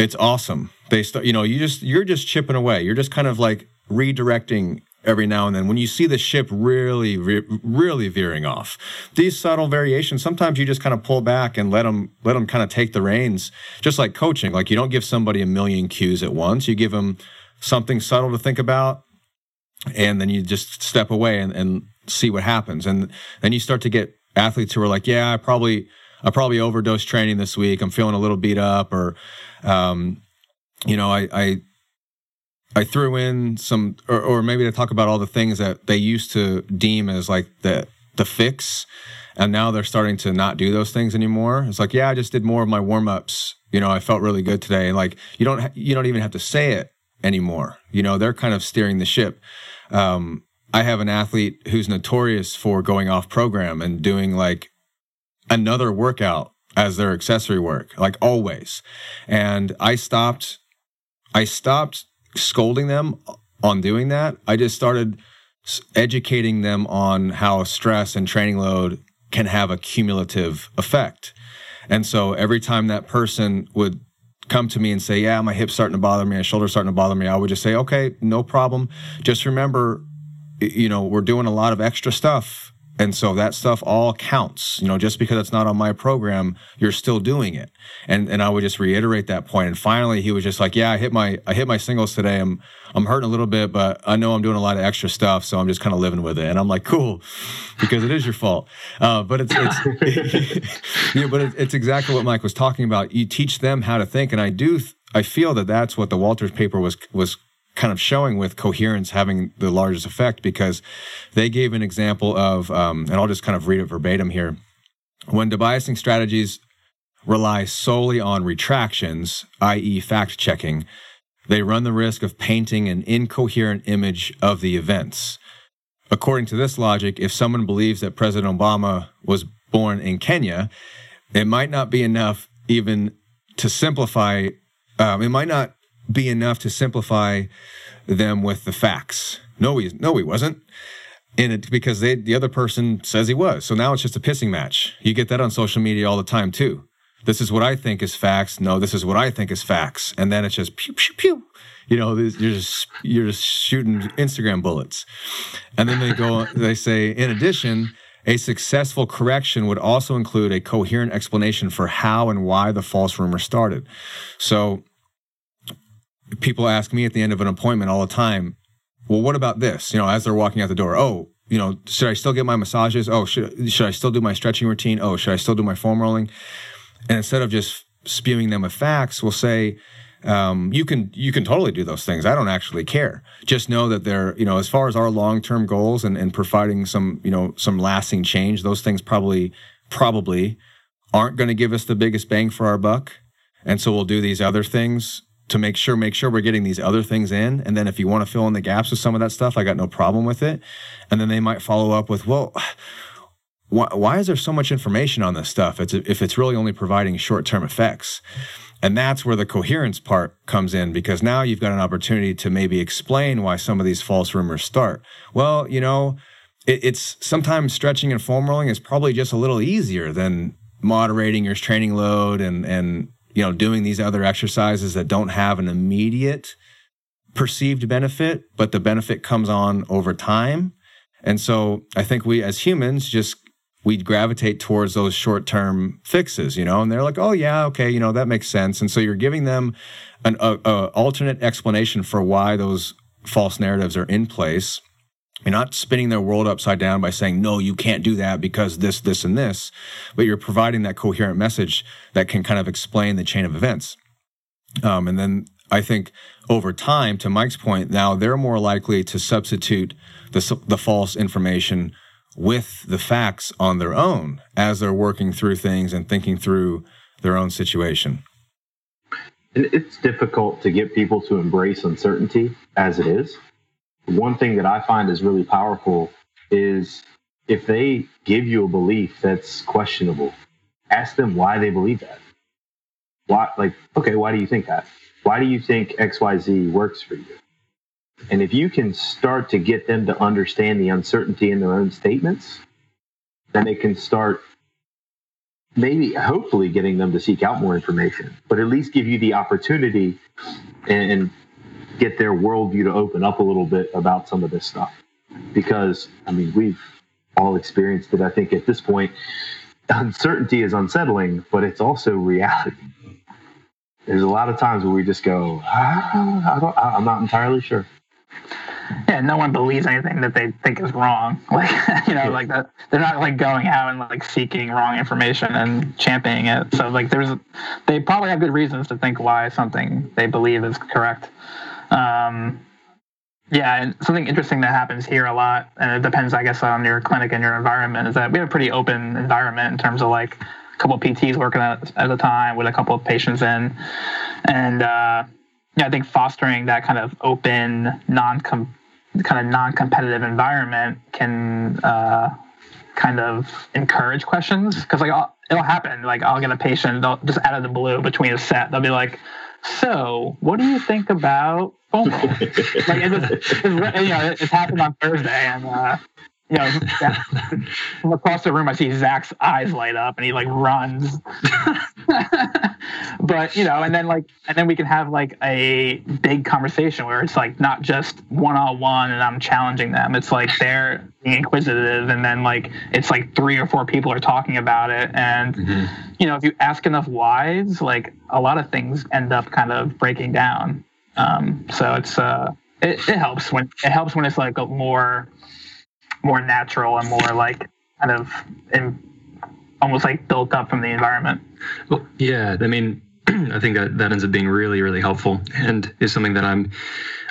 It's awesome. They start, you know, you just you're just chipping away. You're just kind of like redirecting every now and then when you see the ship really re- really veering off these subtle variations sometimes you just kind of pull back and let them let them kind of take the reins just like coaching like you don't give somebody a million cues at once you give them something subtle to think about and then you just step away and, and see what happens and then you start to get athletes who are like yeah i probably i probably overdosed training this week i'm feeling a little beat up or um, you know i i I threw in some, or, or maybe to talk about all the things that they used to deem as like the the fix, and now they're starting to not do those things anymore. It's like, yeah, I just did more of my warm ups. You know, I felt really good today. And like, you don't ha- you don't even have to say it anymore. You know, they're kind of steering the ship. Um, I have an athlete who's notorious for going off program and doing like another workout as their accessory work, like always. And I stopped. I stopped scolding them on doing that. I just started educating them on how stress and training load can have a cumulative effect. And so every time that person would come to me and say, Yeah, my hip's starting to bother me, my shoulder's starting to bother me, I would just say, Okay, no problem. Just remember, you know, we're doing a lot of extra stuff and so that stuff all counts. You know, just because it's not on my program, you're still doing it. And and I would just reiterate that point. And finally he was just like, Yeah, I hit my I hit my singles today. I'm I'm hurting a little bit, but I know I'm doing a lot of extra stuff, so I'm just kind of living with it. And I'm like, cool, because it is your fault. Uh, but it's it's yeah, but it's exactly what Mike was talking about. You teach them how to think, and I do I feel that that's what the Walters paper was was kind of showing with coherence having the largest effect because they gave an example of, um, and I'll just kind of read it verbatim here. When debiasing strategies rely solely on retractions, i.e., fact checking, they run the risk of painting an incoherent image of the events. According to this logic, if someone believes that President Obama was born in Kenya, it might not be enough even to simplify, um, it might not be enough to simplify them with the facts. No, he no he wasn't. And it because they the other person says he was. So now it's just a pissing match. You get that on social media all the time too. This is what I think is facts. No, this is what I think is facts. And then it's just pew pew pew. You know, you're just you're just shooting Instagram bullets. And then they go they say in addition, a successful correction would also include a coherent explanation for how and why the false rumor started. So people ask me at the end of an appointment all the time, well, what about this? You know, as they're walking out the door, oh, you know, should I still get my massages? Oh, should, should I still do my stretching routine? Oh, should I still do my foam rolling? And instead of just spewing them with facts, we'll say, um, you can you can totally do those things. I don't actually care. Just know that they're you know as far as our long term goals and, and providing some you know some lasting change, those things probably probably aren't going to give us the biggest bang for our buck. And so we'll do these other things to make sure make sure we're getting these other things in. And then if you want to fill in the gaps with some of that stuff i got no problem with it. And then they might follow up with well why, why is there so much information on this stuff? It's, if it's really only providing short-term effects. And that's where the coherence part comes in because now you've got an opportunity to maybe explain why some of these false rumors start. Well you know it, it's sometimes stretching and foam rolling is probably just a little easier than moderating your training load and and you know, doing these other exercises that don't have an immediate perceived benefit, but the benefit comes on over time. And so I think we as humans just we gravitate towards those short-term fixes, you know, and they're like, "Oh yeah, okay, you know, that makes sense." And so you're giving them an a, a alternate explanation for why those false narratives are in place you're not spinning their world upside down by saying, no, you can't do that because this, this, and this, but you're providing that coherent message that can kind of explain the chain of events. Um, and then I think over time, to Mike's point, now they're more likely to substitute the, the false information with the facts on their own as they're working through things and thinking through their own situation. And it's difficult to get people to embrace uncertainty as it is one thing that I find is really powerful is if they give you a belief that's questionable, ask them why they believe that. Why, like, okay, why do you think that? Why do you think XYZ works for you? And if you can start to get them to understand the uncertainty in their own statements, then they can start maybe hopefully getting them to seek out more information, but at least give you the opportunity and, and get their worldview to open up a little bit about some of this stuff. Because I mean, we've all experienced it. I think at this point, uncertainty is unsettling, but it's also reality. There's a lot of times where we just go, ah, I don't, I'm not entirely sure yeah, no one believes anything that they think is wrong. Like you know, like that they're not like going out and like seeking wrong information and championing it. So like there's they probably have good reasons to think why something they believe is correct. Um, yeah, and something interesting that happens here a lot, and it depends, I guess, on your clinic and your environment, is that we have a pretty open environment in terms of like a couple of PTs working at, at a time with a couple of patients in, and uh, yeah, I think fostering that kind of open, non kind of non-competitive environment can uh, kind of encourage questions. Because like I'll, it'll happen. Like i'll get a patient they'll just out of the blue between a set they'll be like so what do you think about FOMO? like it's, it's, you know it's happened on thursday and uh, you know, from across the room, I see Zach's eyes light up, and he like runs. but you know, and then like, and then we can have like a big conversation where it's like not just one on one, and I'm challenging them. It's like they're being inquisitive, and then like it's like three or four people are talking about it, and mm-hmm. you know, if you ask enough whys, like a lot of things end up kind of breaking down. Um, so it's uh, it, it helps when it helps when it's like a more more natural and more like kind of in, almost like built up from the environment. Well, yeah, I mean, I think that that ends up being really, really helpful, and is something that I'm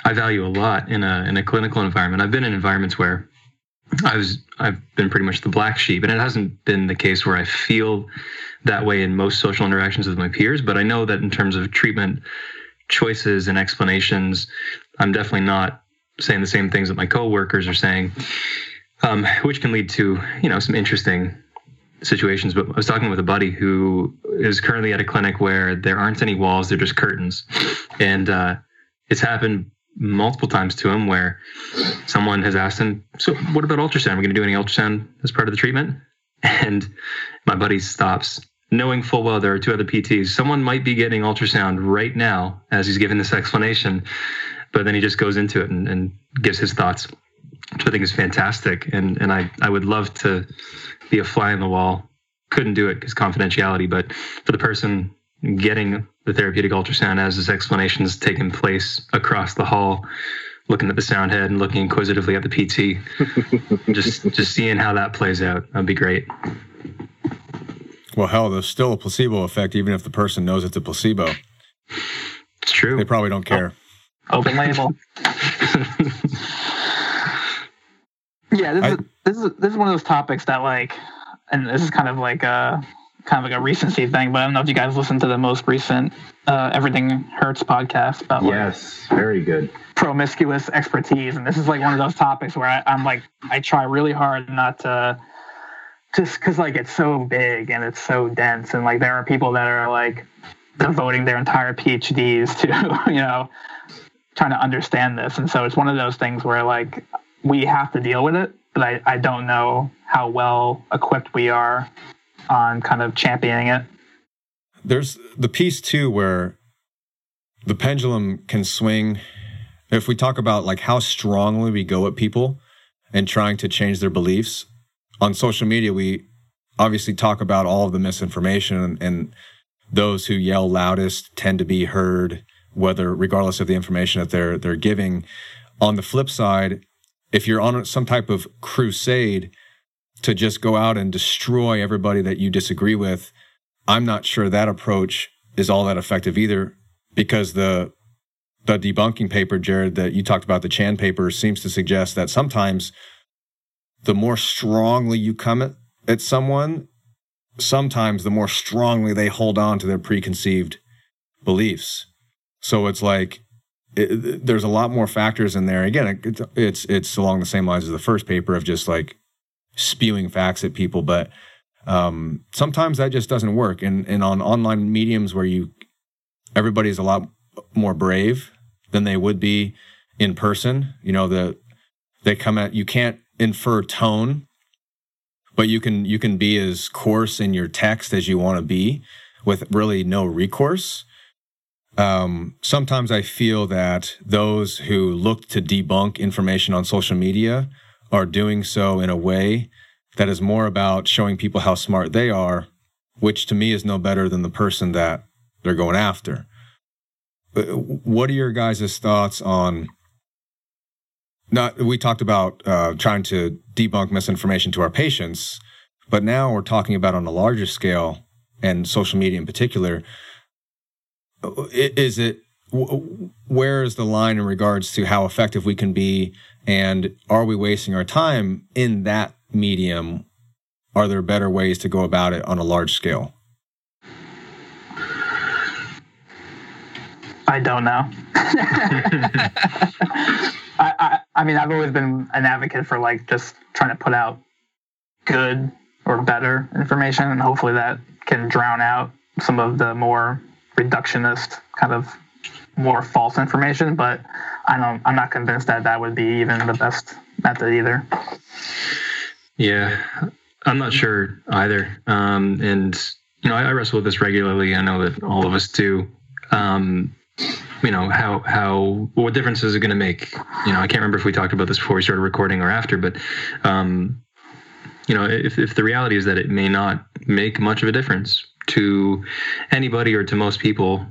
I value a lot in a in a clinical environment. I've been in environments where I was I've been pretty much the black sheep, and it hasn't been the case where I feel that way in most social interactions with my peers. But I know that in terms of treatment choices and explanations, I'm definitely not saying the same things that my coworkers are saying um, which can lead to you know some interesting situations. But I was talking with a buddy who is currently at a clinic where there aren't any walls; they're just curtains, and uh, it's happened multiple times to him where someone has asked him, "So, what about ultrasound? Are we going to do any ultrasound as part of the treatment?" And my buddy stops, knowing full well there are two other PTs. Someone might be getting ultrasound right now as he's giving this explanation, but then he just goes into it and, and gives his thoughts which I think is fantastic. And and I, I would love to be a fly on the wall. Couldn't do it because confidentiality, but for the person getting the therapeutic ultrasound as this explanation is taking place across the hall, looking at the sound head and looking inquisitively at the PT, just just seeing how that plays out, that'd be great. Well, hell, there's still a placebo effect, even if the person knows it's a placebo. It's true. They probably don't care. Open label. Yeah, this I, is this is this is one of those topics that like, and this is kind of like a kind of like a recency thing. But I don't know if you guys listened to the most recent uh, Everything Hurts podcast about yes, very good promiscuous expertise, and this is like one of those topics where I, I'm like I try really hard not to just because like it's so big and it's so dense, and like there are people that are like devoting their entire PhDs to you know trying to understand this, and so it's one of those things where like we have to deal with it, but I, I don't know how well equipped we are on kind of championing it. There's the piece too where the pendulum can swing. If we talk about like how strongly we go at people and trying to change their beliefs on social media, we obviously talk about all of the misinformation and, and those who yell loudest tend to be heard, whether regardless of the information that they're they're giving. On the flip side, if you're on some type of crusade to just go out and destroy everybody that you disagree with, I'm not sure that approach is all that effective either because the the debunking paper Jared that you talked about the Chan paper seems to suggest that sometimes the more strongly you come at, at someone sometimes the more strongly they hold on to their preconceived beliefs so it's like it, there's a lot more factors in there. Again, it, it's it's along the same lines as the first paper of just like spewing facts at people, but um, sometimes that just doesn't work. And and on online mediums where you everybody's a lot more brave than they would be in person. You know, the they come at you can't infer tone, but you can you can be as coarse in your text as you want to be with really no recourse. Um, sometimes I feel that those who look to debunk information on social media are doing so in a way that is more about showing people how smart they are, which to me is no better than the person that they're going after. What are your guys' thoughts on? Not we talked about uh, trying to debunk misinformation to our patients, but now we're talking about on a larger scale and social media in particular. Is it where is the line in regards to how effective we can be, and are we wasting our time in that medium? Are there better ways to go about it on a large scale? I don't know. I, I, mean, I've always been an advocate for like just trying to put out good or better information, and hopefully that can drown out some of the more reductionist kind of more false information. But I don't, I'm not convinced that that would be even the best method either. Yeah, I'm not sure either. Um, and you know, I, I, wrestle with this regularly. I know that all of us do. Um, you know how how what difference is it going to make? You know i can't remember if we talked about this before we started recording or after but um you know if, if the reality is that it may not make much of a difference to anybody or to most people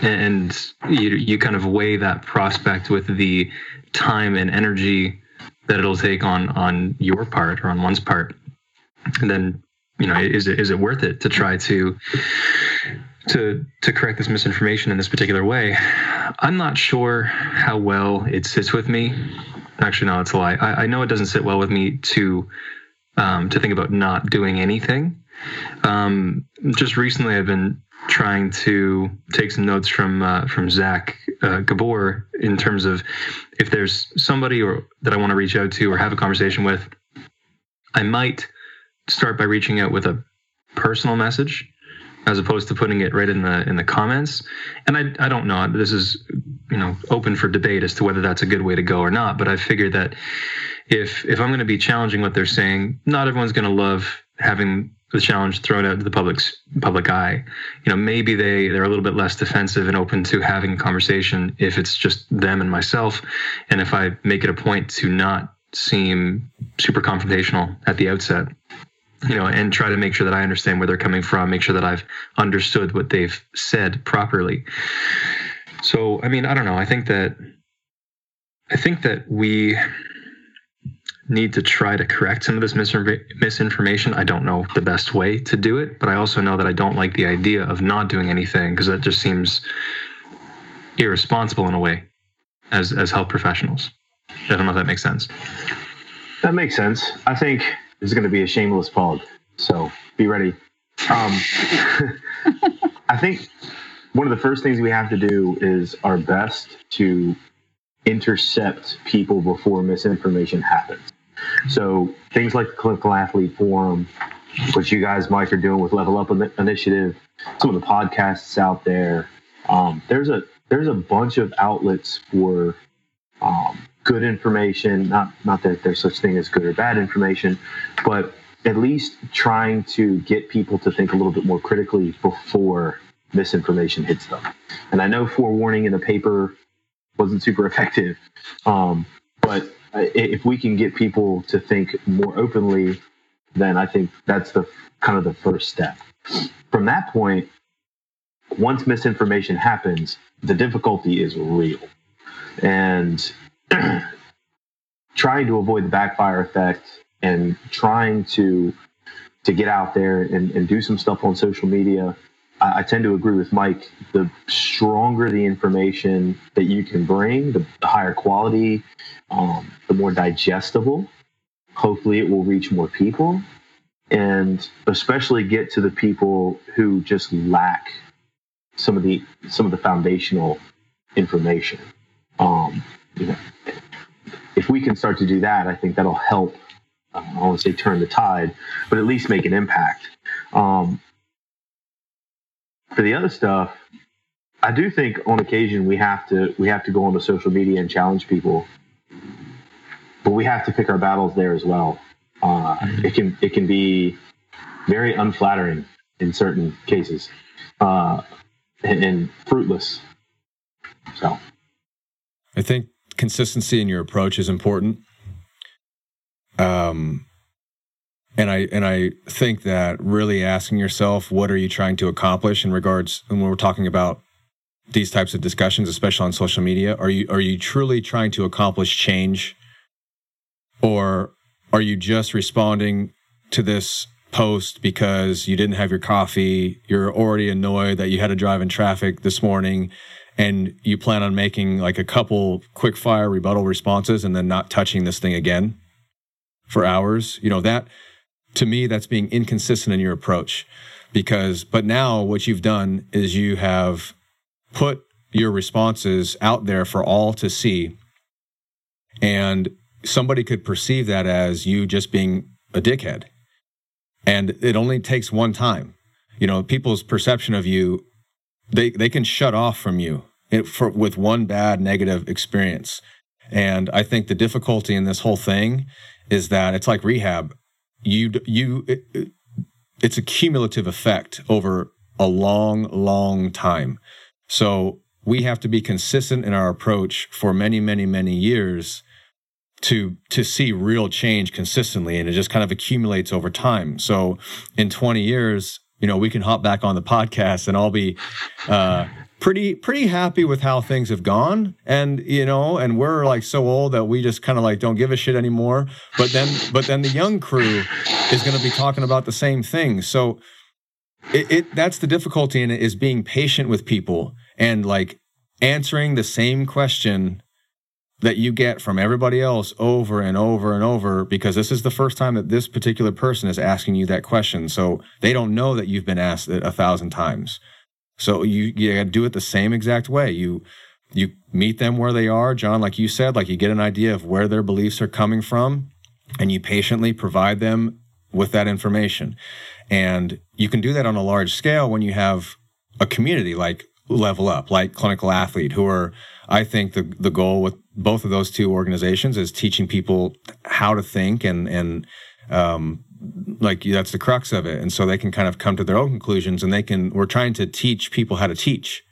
and you you kind of weigh that prospect with the time and energy that it'll take on on your part or on one's part and then you know is it is it worth it to try to to to correct this misinformation in this particular way. I'm not sure how well it sits with me. Actually, no, it's a lie. I, I know it doesn't sit well with me to um, to think about not doing anything. Um, just recently, I've been trying to take some notes from uh, from Zach uh, Gabor in terms of if there's somebody or that I want to reach out to or have a conversation with, I might start by reaching out with a personal message as opposed to putting it right in the in the comments. And I I don't know. This is you know open for debate as to whether that's a good way to go or not. But I figured that if if I'm going to be challenging what they're saying, not everyone's going to love having the challenge thrown out to the public's public eye. You know, maybe they they're a little bit less defensive and open to having a conversation if it's just them and myself, and if I make it a point to not seem super confrontational at the outset you know, and try to make sure that I understand where they're coming from, make sure that I've understood what they've said properly. So, I mean, I don't know. I think that I think that we need to try to correct some of this misinformation. I don't know the best way to do it, but I also know that I don't like the idea of not doing anything because that just seems irresponsible in a way as as health professionals. I don't know if that makes sense. That makes sense. I think is going to be a shameless plug, so be ready. Um, I think one of the first things we have to do is our best to intercept people before misinformation happens. So things like the Clinical Athlete Forum, which you guys, Mike, are doing with Level Up Initiative, some of the podcasts out there. Um, there's a there's a bunch of outlets for um, good information. Not not that there's such thing as good or bad information, but at least trying to get people to think a little bit more critically before misinformation hits them. And I know forewarning in the paper wasn't super effective, um, but if we can get people to think more openly, then I think that's the kind of the first step. From that point, once misinformation happens, the difficulty is real. And trying to avoid the backfire effect and trying to to get out there and, and do some stuff on social media. I, I, tend to agree with Mike. The stronger the information that you can bring, the, the higher quality, um, the more digestible. Hopefully, it will reach more people, and especially get to the people who just lack some of the some of the foundational information. Um, you know, if we can start to do that, I think that'll help. Uh, I won't say turn the tide, but at least make an impact. Um, for the other stuff, I do think on occasion we have to we have to go onto social media and challenge people, but we have to pick our battles there as well. Uh, it can it can be very unflattering in certain cases uh, and, and fruitless. So, I think consistency in your approach is important. Um, and I and I think that really asking yourself what are you trying to accomplish in regards when we're talking about these types of discussions, especially on social media, are you are you truly trying to accomplish change, or are you just responding to this post because you didn't have your coffee, you're already annoyed that you had to drive in traffic this morning, and you plan on making like a couple quick fire rebuttal responses and then not touching this thing again for hours? You know that to me that's being inconsistent in your approach because but now what you've done is you have put your responses out there for all to see and somebody could perceive that as you just being a dickhead and it only takes one time you know people's perception of you they they can shut off from you eh, for, with one bad negative experience. And i think the difficulty in this whole thing is that it's like rehab. You you it, it's a cumulative effect over a long long time. So we have to be consistent in our approach for many many many years to to see real change consistently and it just kind of accumulates over time. So in 20 years you know we can hop back on the podcast and i'll be uh pretty pretty happy with how things have gone. And you know and we're like so old that we just kind of like don't give a shit anymore. But then but then the young crew is going to be talking about the same thing. So it, it that's the difficulty in it is being patient with people and like answering the same question that you get from everybody else over and over and over because this is the first time that this particular person is asking you that question so they don't know that you've been asked it a thousand times so you you got to do it the same exact way. You you meet them where they are, John, like you said, like you get an idea of where their beliefs are coming from, and you patiently provide them with that information. And you can do that on a large scale when you have a community like Level Up, like Clinical Athlete, who are, I think, the the goal with both of those two organizations is teaching people how to think and and um, like that's the crux of it. And so they can kind of come to their own conclusions and they can we're trying to teach people how to teach.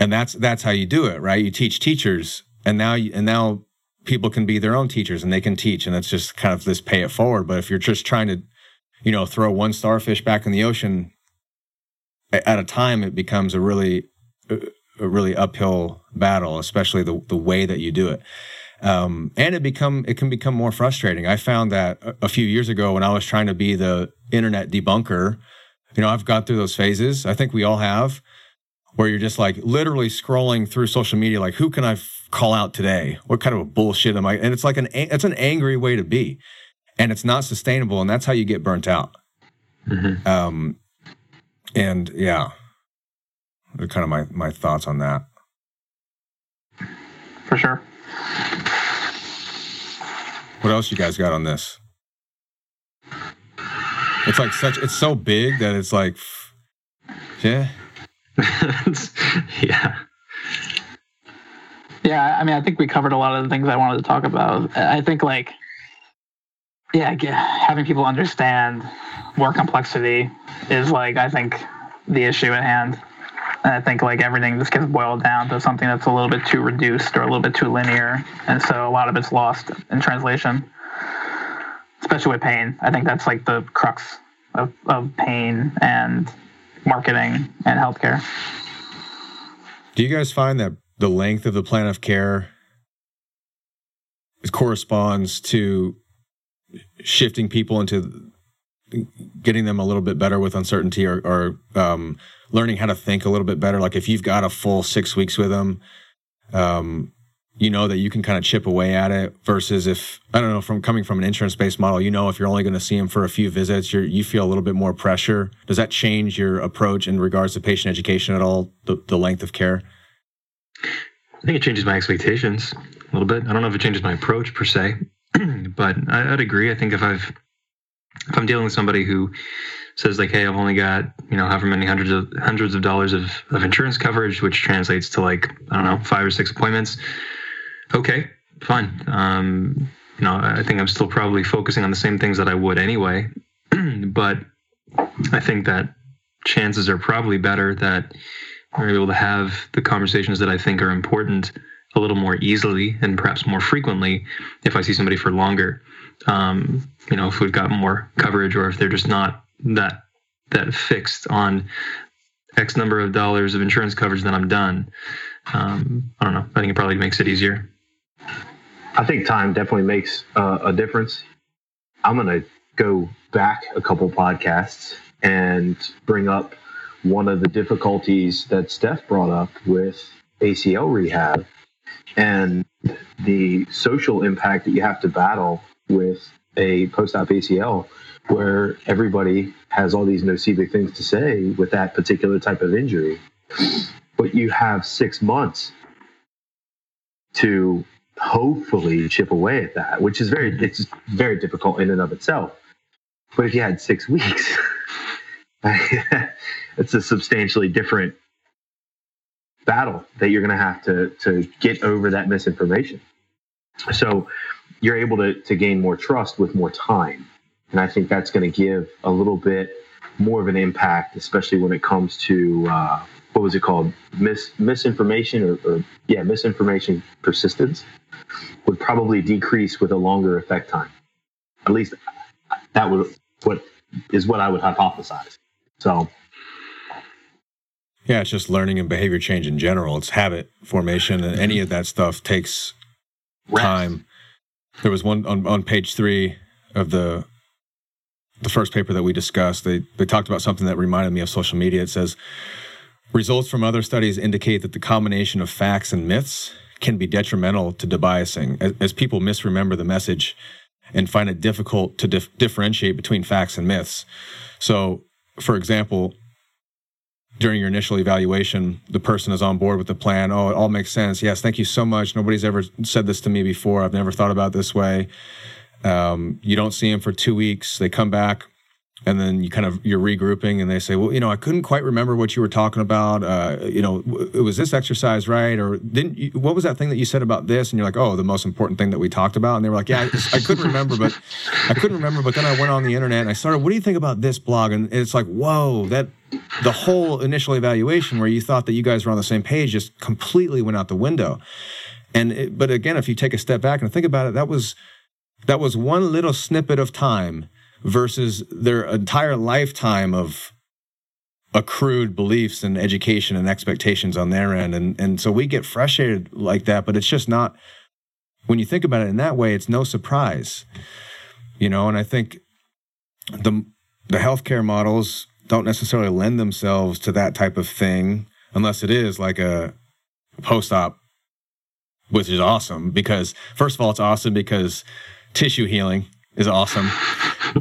And that's that's how you do it right? You teach teachers and now you, and now people can be their own teachers and they can teach. And that's just kind of this pay it forward. But if you're just trying to you know throw one starfish back in the ocean at a time it becomes a really a really uphill battle especially the the way that you do it um, and it become it can become more frustrating. I found that a, a few years ago when I was trying to be the internet debunker, you know, I've gone through those phases. I think we all have, where you're just like literally scrolling through social media, like who can I f- call out today? What kind of a bullshit am I? And it's like an it's an angry way to be, and it's not sustainable, and that's how you get burnt out. Mm-hmm. Um, and yeah, kind of my my thoughts on that. For sure. What else you guys got on this? It's like such. It's so big that it's like, yeah, yeah, yeah. I mean, I think we covered a lot of the things I wanted to talk about. I think like, yeah, having people understand more complexity is like I think the issue at hand. And I think like everything just gets boiled down to something that's a little bit too reduced or a little bit too linear, and so a lot of it's lost in translation, especially with pain. I think that's like the crux of, of pain and marketing and healthcare. Do you guys find that the length of the plan of care corresponds to shifting people into getting them a little bit better with uncertainty or, or um, learning how to think a little bit better. Like if you've got a full six weeks with them, um, you know that you can kind of chip away at it versus if I don't know from coming from an insurance based model, you know if you're only going to see them for a few visits, you you feel a little bit more pressure. Does that change your approach in regards to patient education at all? The, the length of care. I think it changes my expectations a little bit. I don't know if it changes my approach per se, but I, I'd agree. I think if I've if I'm dealing with somebody who says like, hey, I've only got you know however many hundreds of hundreds of dollars of, of insurance coverage, which translates to like I don't know five or six appointments. Okay, fine. Um, you know, I think I'm still probably focusing on the same things that I would anyway. but I think that chances are probably better that we're able to have the conversations that I think are important a little more easily and perhaps more frequently if I see somebody for longer. Um, you know, if we've got more coverage or if they're just not that that fixed on X number of dollars of insurance coverage, then I'm done. Um, I don't know. I think it probably makes it easier. I think time definitely makes uh, a difference. I'm going to go back a couple podcasts and bring up one of the difficulties that Steph brought up with ACL rehab and the social impact that you have to battle with a post-op ACL where everybody has all these nocebic things to say with that particular type of injury. But you have six months to hopefully chip away at that, which is very it's very difficult in and of itself. But if you had six weeks, it's a substantially different battle that you're going to have to to get over that misinformation. So you're able to to gain more trust with more time, and I think that's going to give a little bit more of an impact, especially when it comes to uh, what was it called Mis, misinformation or, or yeah misinformation persistence would probably decrease with a longer effect time. At least that would what is what I would hypothesize. So yeah, it's just learning and behavior change in general. It's habit formation, and any of that stuff takes time. There was one on, on page three of the the first paper that we discussed. They they talked about something that reminded me of social media. It says results from other studies indicate that the combination of facts and myths can be detrimental to debiasing, as, as people misremember the message and find it difficult to dif- differentiate between facts and myths. So, for example, during your initial evaluation, the person is on board with the plan. Oh, it all makes sense. Yes, thank you so much. Nobody's ever said this to me before. I've never thought about this way. Um, you don't see them for two weeks. They come back, and then you kind of you're regrouping, and they say, "Well, you know, I couldn't quite remember what you were talking about. Uh, you know, it was this exercise, right? Or didn't? You, what was that thing that you said about this?" And you're like, "Oh, the most important thing that we talked about." And they were like, "Yeah, I, I couldn't remember, but I couldn't remember. But then I went on the internet and I started. What do you think about this blog?" And it's like, "Whoa, that." the whole initial evaluation where you thought that you guys were on the same page just completely went out the window. And it, but again, if you take a step back and think about it, that was that was one little snippet of time versus their entire lifetime of accrued beliefs and education and expectations on their end. And and so we get frustrated like that, but it's just not when you think about it in that way, it's no surprise. You know, and I think the the healthcare models don't necessarily lend themselves to that type of thing unless it is like a post op, which is awesome because, first of all, it's awesome because tissue healing is awesome.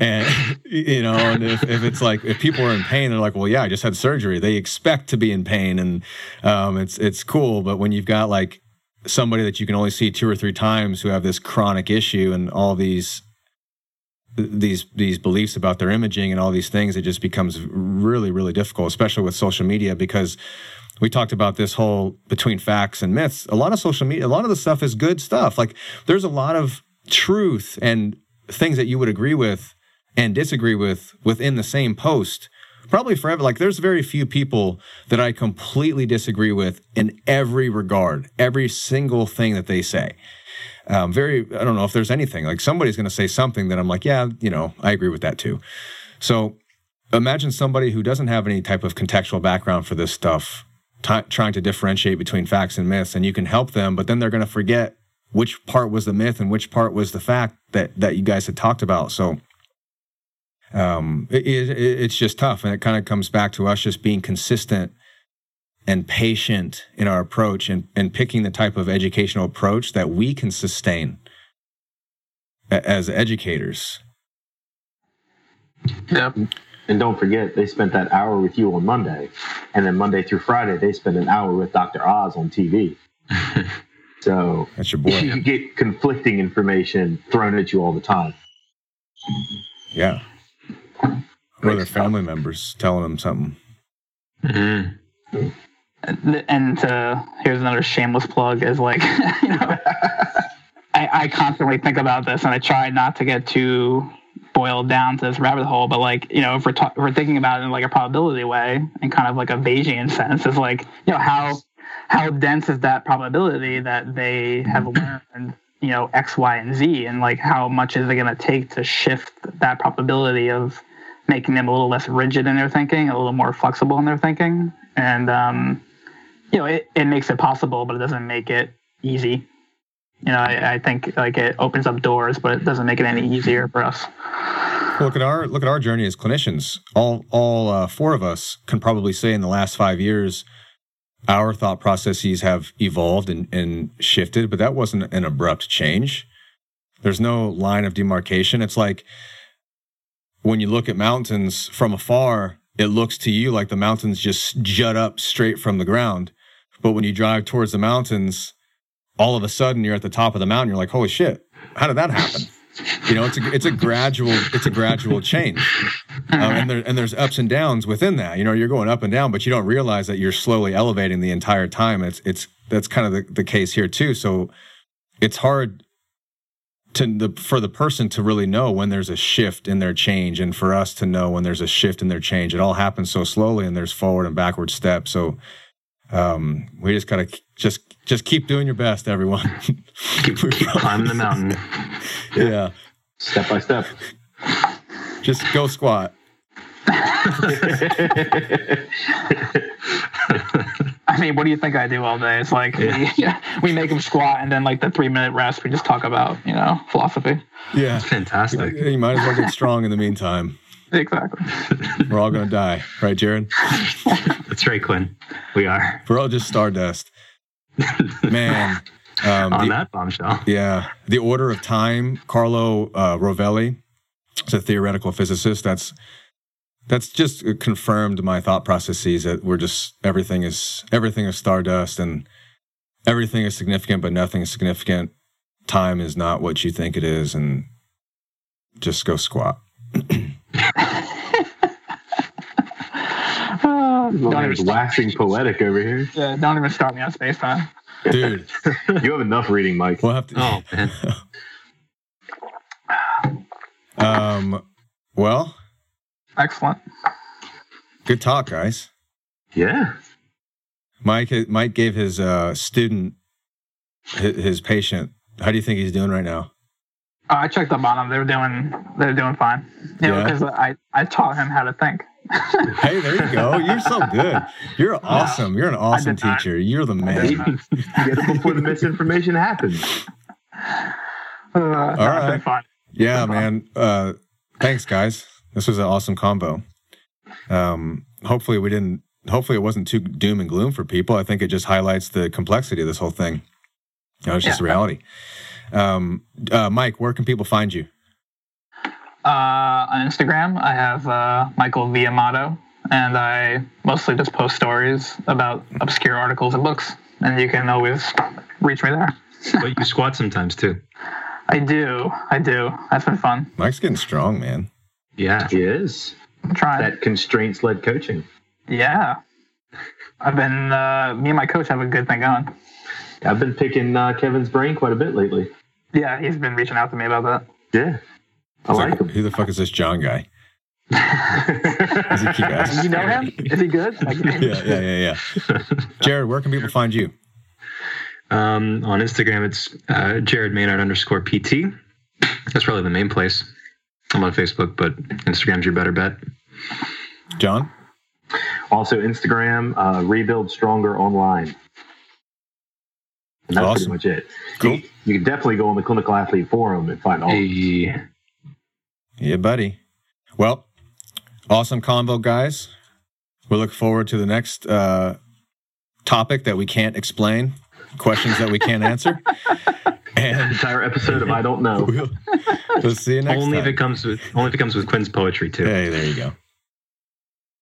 and, you know, and if, if it's like, if people are in pain, they're like, well, yeah, I just had surgery. They expect to be in pain and um, it's, it's cool. But when you've got like somebody that you can only see two or three times who have this chronic issue and all these these these beliefs about their imaging and all these things it just becomes really really difficult especially with social media because we talked about this whole between facts and myths a lot of social media a lot of the stuff is good stuff like there's a lot of truth and things that you would agree with and disagree with within the same post probably forever. Like there's very few people that i completely disagree with in every regard every single thing that they say. Um, very i don't know if there's anything like somebody's going to say something that i'm like yeah you know i agree with that too. So imagine somebody who doesn't have any type of contextual background for this stuff t- trying to differentiate between facts and myths and you can help them but then they're going to forget which part was the myth and which part was the fact that that you guys had talked about so um, it, it, it's just tough and it kind of comes back to us just being consistent and patient in our approach and, and picking the type of educational approach that we can sustain as educators. Yep. And don't forget, they spent that hour with you on Monday. And then Monday through Friday, they spent an hour with Dr. Oz on TV. so that's your boy. You get conflicting information thrown at you all the time. Yeah. Or their family members telling them something. Mm-hmm and uh, here's another shameless plug is like you know I, I, I constantly think about this, and I try not to get too boiled down to this rabbit hole. But like, you know, if we're ta- if we're thinking about it in like a probability way and kind of like a Bayesian sense, is like, you know, how how dense is that probability that they have learned, you know, X, Y, and Z, and like how much is it going to take to shift that probability of making them a little less rigid in their thinking, a little more flexible in their thinking, and um, you know, it, it makes it possible, but it doesn't make it easy. You know, I, I think like it opens up doors, but it doesn't make it any easier for us. Look at our look at our journey as clinicians. All all uh, four of us can probably say in the last five years, our thought processes have evolved and, and shifted, but that wasn't an abrupt change. There's no line of demarcation. It's like when you look at mountains from afar, it looks to you like the mountains just jut up straight from the ground. But when you drive towards the mountains, all of a sudden you're at the top of the mountain. You're like, holy shit, how did that happen? You know, it's a it's a gradual it's a gradual change, um, and there and there's ups and downs within that. You know, you're going up and down, but you don't realize that you're slowly elevating the entire time. It's it's that's kind of the, the case here too. So it's hard to the for the person to really know when there's a shift in their change, and for us to know when there's a shift in their change. It all happens so slowly, and there's forward and backward steps. So um, we just gotta just just keep doing your best, everyone. Keep, keep climbing the mountain. yeah, Step by step. just go squat. I mean, what do you think I do all day? It's like we, we make them squat, and then like the three minute rest, we just talk about you know philosophy. Yeah, it's Fantastic. you might as well get strong in the meantime. Exactly. We're all gonna die, right, Jared? That's right, Quinn. We are We're all just stardust. Man, um, on the- that bombshell. Yeah, the order of time. Carlo uh, Rovelli, is a theoretical physicist. That's that's just confirmed my thought processes that we're just everything is everything is stardust and everything is significant, but nothing is significant. Time is not what you think it is, and just go squat. Don't, even Ryan's start, waxing poetic over here. yeah, don't even start me on space time. Dude, You have enough reading, Mike. we'll have to. Oh man. Um, well, Excellent. good talk, guys. Yeah. Mike, Mike gave his uh, student, his, his patient. How do you think he's doing right now? Uh, I checked up on them. They're doing they're doing fine. You know, Yeah. because I I taught him how to think. Hey, there you go. You're so good. You're awesome. You're an awesome did not. teacher. You're the man. Get man. it before the misinformation happens. Uh, no, it's been fun. Yeah, man. Uh, thanks, guys. This was an awesome combo. Um, hopefully, we didn't. Hopefully, it wasn't too doom and gloom for people. I think it just highlights the complexity of this whole thing. You know, it's just Yeah. reality. Um, uh, Mike, where can people find you? Uh, on Instagram, I have uh, Michael Viamato, and I mostly just post stories about obscure articles and books. And you can always reach me there. But you squat sometimes too. I do. I do. That's been fun. Mike's getting strong, man. Yeah. He is. I'm trying. That constraints led coaching. Yeah. I've been, uh, me and my coach have a good thing going. I've been picking uh, Kevin's brain quite a bit lately. Yeah, he's been reaching out to me about that. Yeah. I It's like him. Who the fuck is this John guy? Does he keep asking? You know him? Is he good? Yeah, yeah, yeah, yeah. Jared, where can people find you? Um, on Instagram, it's uh, Jared Maynard underscore PT. That's probably the main place. I'm on Facebook, but Instagram's your better bet. John? Also, Instagram, uh, Rebuild Stronger Online. And that's Awesome. pretty much it. Cool. You, you can definitely go on the Clinical Athlete Forum and find all. Hey, Yeah, buddy. Well, awesome combo, guys. We look forward to the next uh, topic that we can't explain, questions that we can't answer. And Entire episode of I Don't Know. we'll, we'll see you next only if it comes with only if it comes with Quinn's poetry too. Hey, there you go.